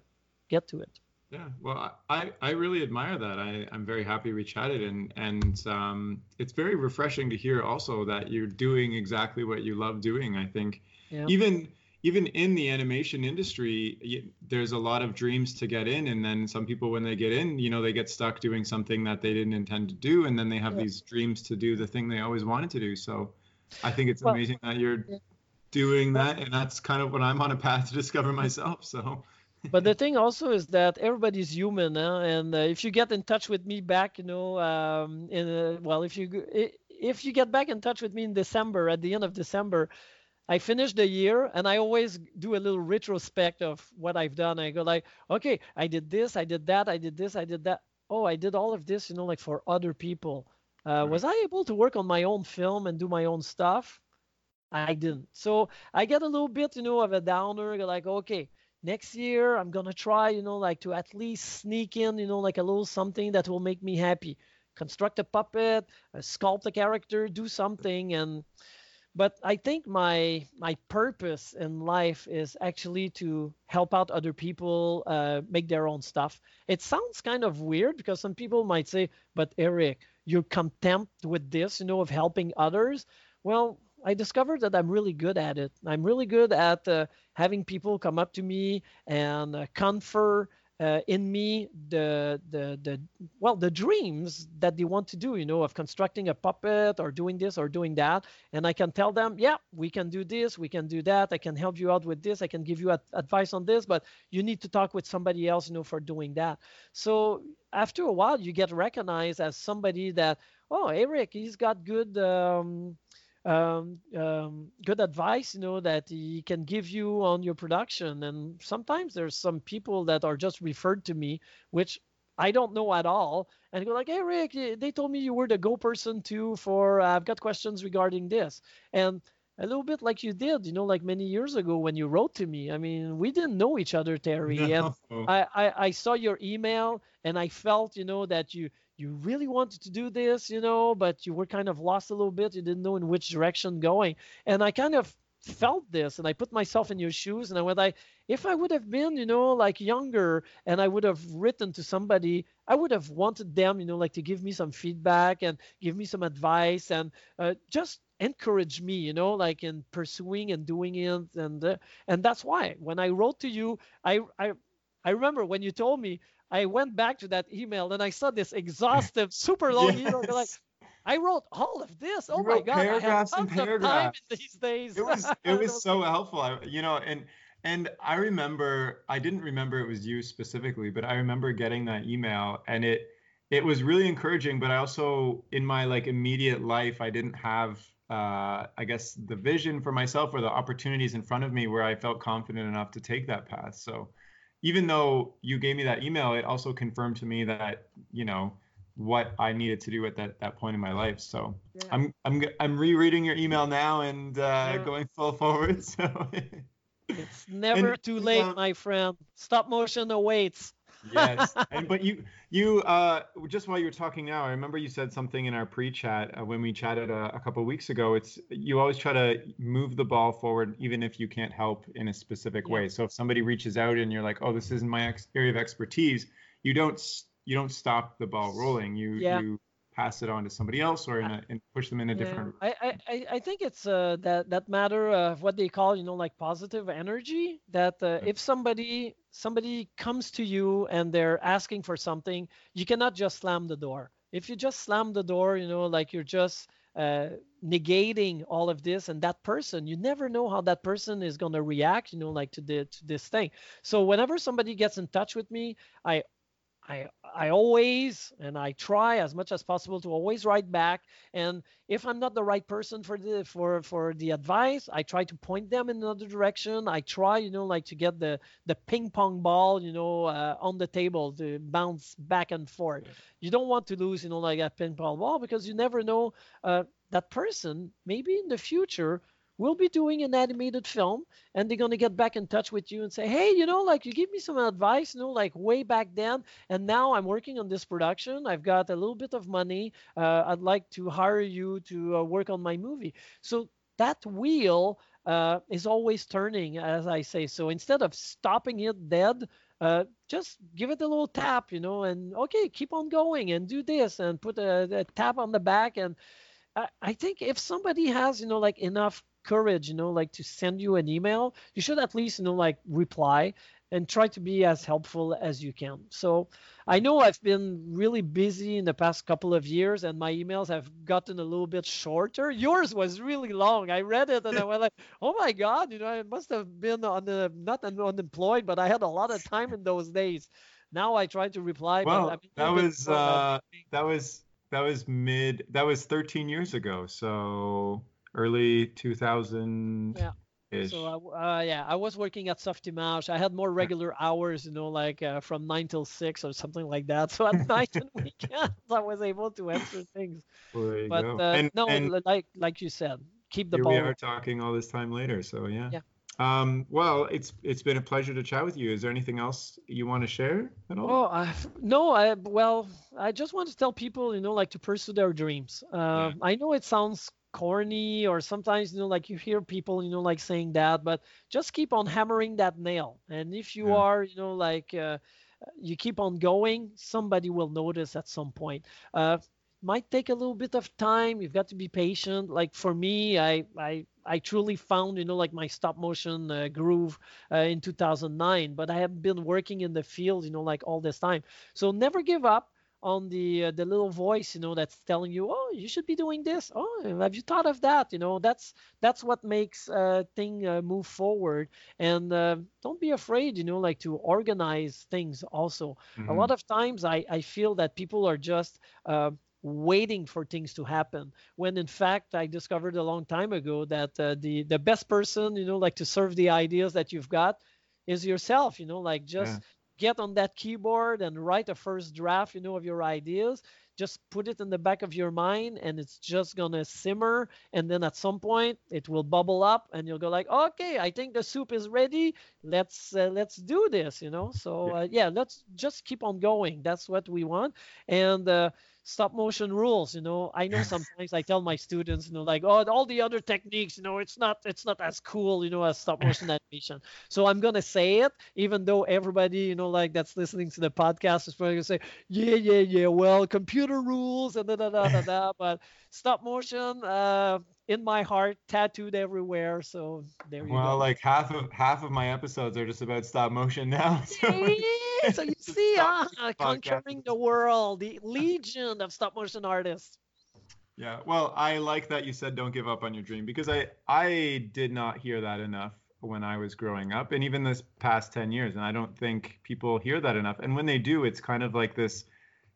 get to it yeah, well, I, I really admire that. I, I'm very happy we chatted, and and um, it's very refreshing to hear also that you're doing exactly what you love doing. I think yeah. even even in the animation industry, there's a lot of dreams to get in, and then some people, when they get in, you know, they get stuck doing something that they didn't intend to do, and then they have yeah. these dreams to do the thing they always wanted to do. So, I think it's well, amazing that you're doing that, and that's kind of what I'm on a path to discover myself. So but the thing also is that everybody's human, huh? and uh, if you get in touch with me back, you know, um, in uh, well, if you if you get back in touch with me in December, at the end of December, I finish the year and I always do a little retrospect of what I've done. I go like, okay, I did this, I did that, I did this, I did that. Oh, I did all of this, you know, like for other people. Uh, was I able to work on my own film and do my own stuff? I didn't. So I get a little bit, you know, of a downer. Like, okay, next year i'm gonna try you know like to at least sneak in you know like a little something that will make me happy construct a puppet uh, sculpt a character do something and but i think my my purpose in life is actually to help out other people uh, make their own stuff it sounds kind of weird because some people might say but eric you're content with this you know of helping others well I discovered that I'm really good at it. I'm really good at uh, having people come up to me and uh, confer uh, in me the the the well the dreams that they want to do. You know, of constructing a puppet or doing this or doing that, and I can tell them, yeah, we can do this, we can do that. I can help you out with this. I can give you ad- advice on this, but you need to talk with somebody else, you know, for doing that. So after a while, you get recognized as somebody that, oh, Eric, he's got good. Um, um, um, good advice, you know, that he can give you on your production. And sometimes there's some people that are just referred to me, which I don't know at all, and go like, "Hey, Rick, they told me you were the go person too for uh, I've got questions regarding this." And a little bit like you did, you know, like many years ago when you wrote to me. I mean, we didn't know each other, Terry, no. and I, I I saw your email and I felt, you know, that you you really wanted to do this, you know, but you were kind of lost a little bit. You didn't know in which direction going. And I kind of felt this and I put myself in your shoes and I went like if I would have been, you know, like younger and I would have written to somebody, I would have wanted them, you know, like to give me some feedback and give me some advice and uh, just encourage me, you know, like in pursuing and doing it and uh, and that's why when I wrote to you, I I I remember when you told me I went back to that email and I saw this exhaustive, super long yes. email. Like, I wrote all of this. Oh my god, paragraphs I have and paragraphs. these days. It was it was so helpful. I, you know, and and I remember I didn't remember it was you specifically, but I remember getting that email and it it was really encouraging. But I also in my like immediate life, I didn't have uh, I guess the vision for myself or the opportunities in front of me where I felt confident enough to take that path. So even though you gave me that email, it also confirmed to me that you know what I needed to do at that that point in my life. So yeah. I'm I'm I'm rereading your email now and uh, yeah. going full forward. So it's never and, too late, uh, my friend. Stop motion awaits yes, and but you you uh, just while you were talking now, I remember you said something in our pre-chat uh, when we chatted a, a couple weeks ago. It's you always try to move the ball forward, even if you can't help in a specific yeah. way. So if somebody reaches out and you're like, "Oh, this isn't my ex- area of expertise," you don't you don't stop the ball rolling. You yeah. you pass it on to somebody else or in a, and push them in a yeah, different I, I i think it's uh that that matter of what they call you know like positive energy that uh, if somebody somebody comes to you and they're asking for something you cannot just slam the door. If you just slam the door you know like you're just uh, negating all of this and that person you never know how that person is going to react you know like to the to this thing. So whenever somebody gets in touch with me i I I always and I try as much as possible to always write back. And if I'm not the right person for the for for the advice, I try to point them in another direction. I try, you know, like to get the the ping pong ball, you know, uh, on the table to bounce back and forth. You don't want to lose, you know, like a ping pong ball because you never know uh, that person maybe in the future we'll be doing an animated film and they're going to get back in touch with you and say hey you know like you give me some advice you know like way back then and now i'm working on this production. I've got a little bit of money. Uh, i'd like to hire you to uh, work on my movie. So that wheel uh, is always turning as i say. So instead of stopping it dead uh, just give it a little tap you know and okay keep on going and do this and put a, a tap on the back. And I think if somebody has, you know, like enough courage, you know, like to send you an email, you should at least, you know, like reply and try to be as helpful as you can. So I know I've been really busy in the past couple of years and my emails have gotten a little bit shorter. Yours was really long. I read it and I was like, oh my God, you know, I must have been on the, not unemployed, but I had a lot of time in those days. Now I try to reply. Well, but, that was, uh, that was, that was mid, that was 13 years ago. So early 2000 yeah so uh, yeah i was working at Softimage. i had more regular hours you know like uh, from 9 till 6 or something like that so at night and weekends i was able to answer things well, but uh, and, no and like like you said keep the here ball we are talking all this time later so yeah yeah um, well, it's it's been a pleasure to chat with you. Is there anything else you want to share at all? Oh, I, no. I well, I just want to tell people, you know, like to pursue their dreams. Uh, yeah. I know it sounds corny or sometimes you know like you hear people you know like saying that but just keep on hammering that nail. And if you yeah. are you know like uh, you keep on going somebody will notice at some point. Uh, might take a little bit of time. You've got to be patient. Like for me i i i truly found you know like my stop motion uh, groove uh, in 2009 but i have been working in the field you know like all this time. So never give up on the uh, the little voice you know that's telling you oh you should be doing this. Oh have you thought of that? You know that's that's what makes uh thing uh, move forward. And uh, don't be afraid you know like to organize things also. Mm-hmm. a lot of times i i feel that people are just uh, waiting for things to happen when in fact i discovered a long time ago that uh, the the best person you know like to serve the ideas that you've got is yourself you know like just yeah get on that keyboard and write a first draft, you know, of your ideas. Just put it in the back of your mind and it's just going to simmer. And then at some point it will bubble up and you'll go like, okay, I think the soup is ready. Let's, uh, let's do this, you know? So uh, yeah, let's just keep on going. That's what we want. And, uh, stop motion rules you know? I know sometimes i tell my students you know like oh all the other techniques you know it's not it's not as cool you know as stop motion animation. So i'm gonna say it even though everybody you know like that's listening to the podcast is probably gonna say yeah yeah yeah well computer rules and da da da da da but stop motion uh in my heart, tattooed everywhere. So there you well, go. Well, like half of half of my episodes are just about stop motion now. So, yeah, so you see, uh, conquering the world, the legion of stop motion artists. Yeah, well, I like that you said don't give up on your dream because I I did not hear that enough when I was growing up, and even this past ten years, and I don't think people hear that enough. And when they do, it's kind of like this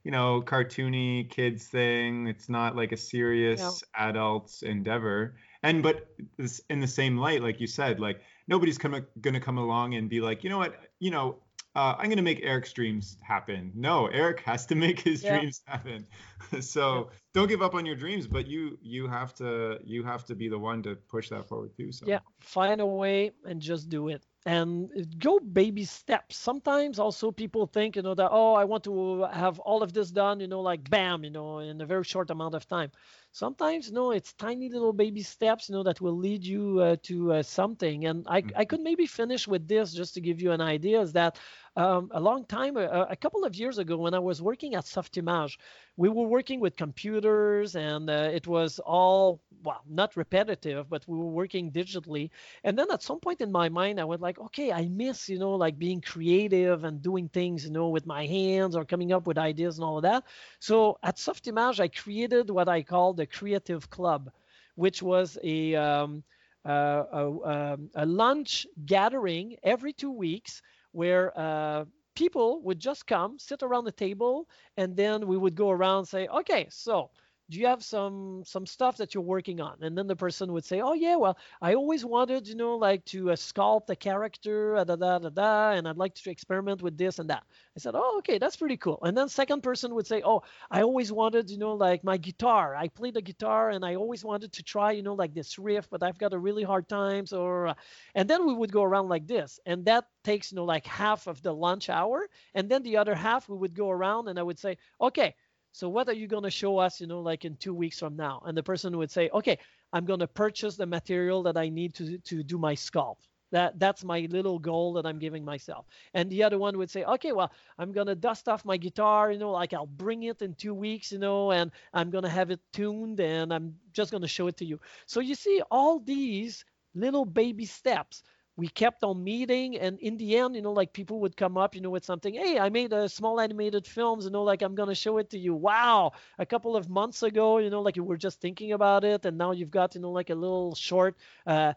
you know, cartoony kids thing. It's not like a serious yeah. adults endeavor. And but this, in the same light, like you said, like nobody's come, gonna come along and be like, you know what, you know, uh, I'm gonna make Eric's dreams happen. No, Eric has to make his yeah. dreams happen. so yeah. don't give up on your dreams, but you you have to you have to be the one to push that forward too. So yeah, find a way and just do it and go baby steps. Sometimes also people think, you know, that oh, I want to have all of this done, you know, like bam, you know, in a very short amount of time. Sometimes no, it's tiny little baby steps, you know, that will lead you uh, to uh, something. And I, mm-hmm. I could maybe finish with this just to give you an idea is that um, a long time, a, a, couple of years ago, when I was working at Softimage, we were working with computers, and uh, it was all well, not repetitive, but we were working digitally. And then at some point in my mind, I went like, okay, I miss, you know, like being creative and doing things, you know, with my hands or coming up with ideas and all of that. So at Softimage, I created what I call the Creative Club, which was a um, uh, a, um, a lunch gathering every two weeks where uh, people would just come, sit around the table, and then we would go around and say, okay, so do you have some some stuff that you're working on? And then the person would say oh yeah well i always wanted you know like to uh, sculpt a character uh, da, da, da, da, and i'd like to experiment with this and that. I said oh okay that's pretty cool. And then second person would say oh i always wanted you know like my guitar. I played the guitar and i always wanted to try you know like this riff but i've got a really hard time or uh, and then we would go around like this and that takes you know like half of the lunch hour and then the other half we would go around and i would say okay so what are you going to show us, you know, like in two weeks from now? And the person would say, okay, I'm going to purchase the material that I need to, to do my sculpt. That that's my little goal that I'm giving myself. And the other one would say, okay, well, I'm gonna dust off my guitar, you know, like I'll bring it in two weeks, you know, and I'm gonna have it tuned and I'm just gonna show it to you. So you see all these little baby steps we kept on meeting and in the end you know like people would come up you know with something hey i made a small animated films you know like i'm gonna show it to you. Wow a couple of months ago you know like you were just thinking about it and now you've got you know like a little short uh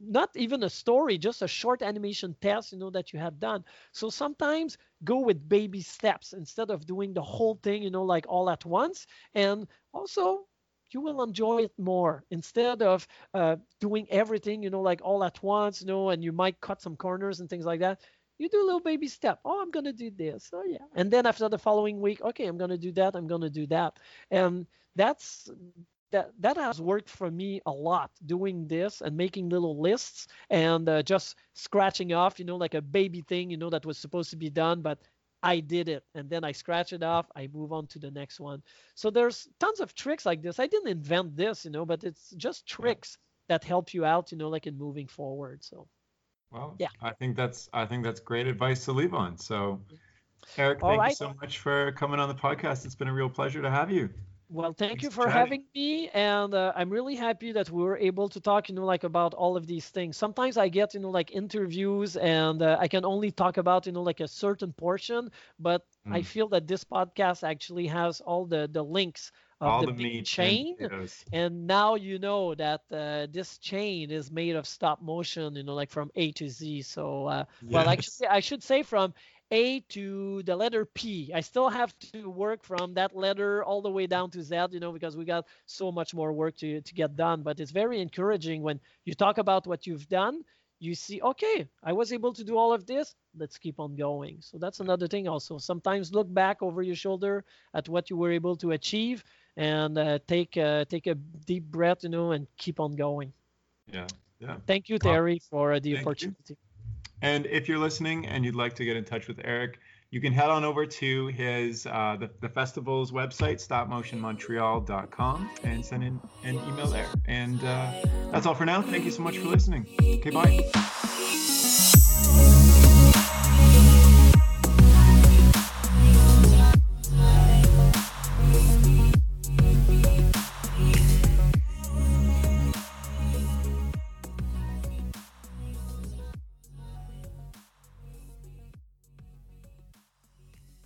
not even a story just a short animation test you know that you have done. So sometimes go with baby steps instead of doing the whole thing you know like all at once. And also you will enjoy it more instead of uh, doing everything, you know, like all at once, you know, and you might cut some corners and things like that. You do a little baby step. Oh, I'm gonna do this. Oh yeah, and then after the following week, okay, I'm gonna do that. I'm gonna do that, and that's that that has worked for me a lot doing this and making little lists and uh, just scratching off you know like a baby thing you know that was supposed to be done but I did it and then I scratch it off, I move on to the next one. So there's tons of tricks like this. I didn't invent this, you know, but it's just tricks that help you out, you know, like in moving forward. So well, yeah. I think that's I think that's great advice to leave on. So mm-hmm. Eric, thank right. you so much for coming on the podcast. It's been a real pleasure to have you. Well, thank you for having me, and uh, I'm really happy that we were able to talk, you know, like about all of these things. Sometimes I get, you know, like interviews, and uh, I can only talk about, you know, like a certain portion. But mm. I feel that this podcast actually has all the the links of all the, the chain, and, and, now you know that uh, this chain is made of stop motion, you know, like from A to Z. So, uh, yes. well, actually, I should say from a to the letter P. I still have to work from that letter all the way down to Z, you know, because we got so much more work to, to get done. But it's very encouraging when you talk about what you've done. You see, okay, I was able to do all of this. Let's keep on going. So that's another thing also. Sometimes look back over your shoulder at what you were able to achieve and uh, take uh, take a deep breath, you know, and keep on going. Yeah, yeah. Thank you, Terry, for the Thank opportunity. You. And if you're listening and you'd like to get in touch with Eric, you can head on over to his uh, the, the festival's website, stopmotionmontreal.com, and send in an email there. And uh, that's all for now. Thank you so much for listening. Okay, bye.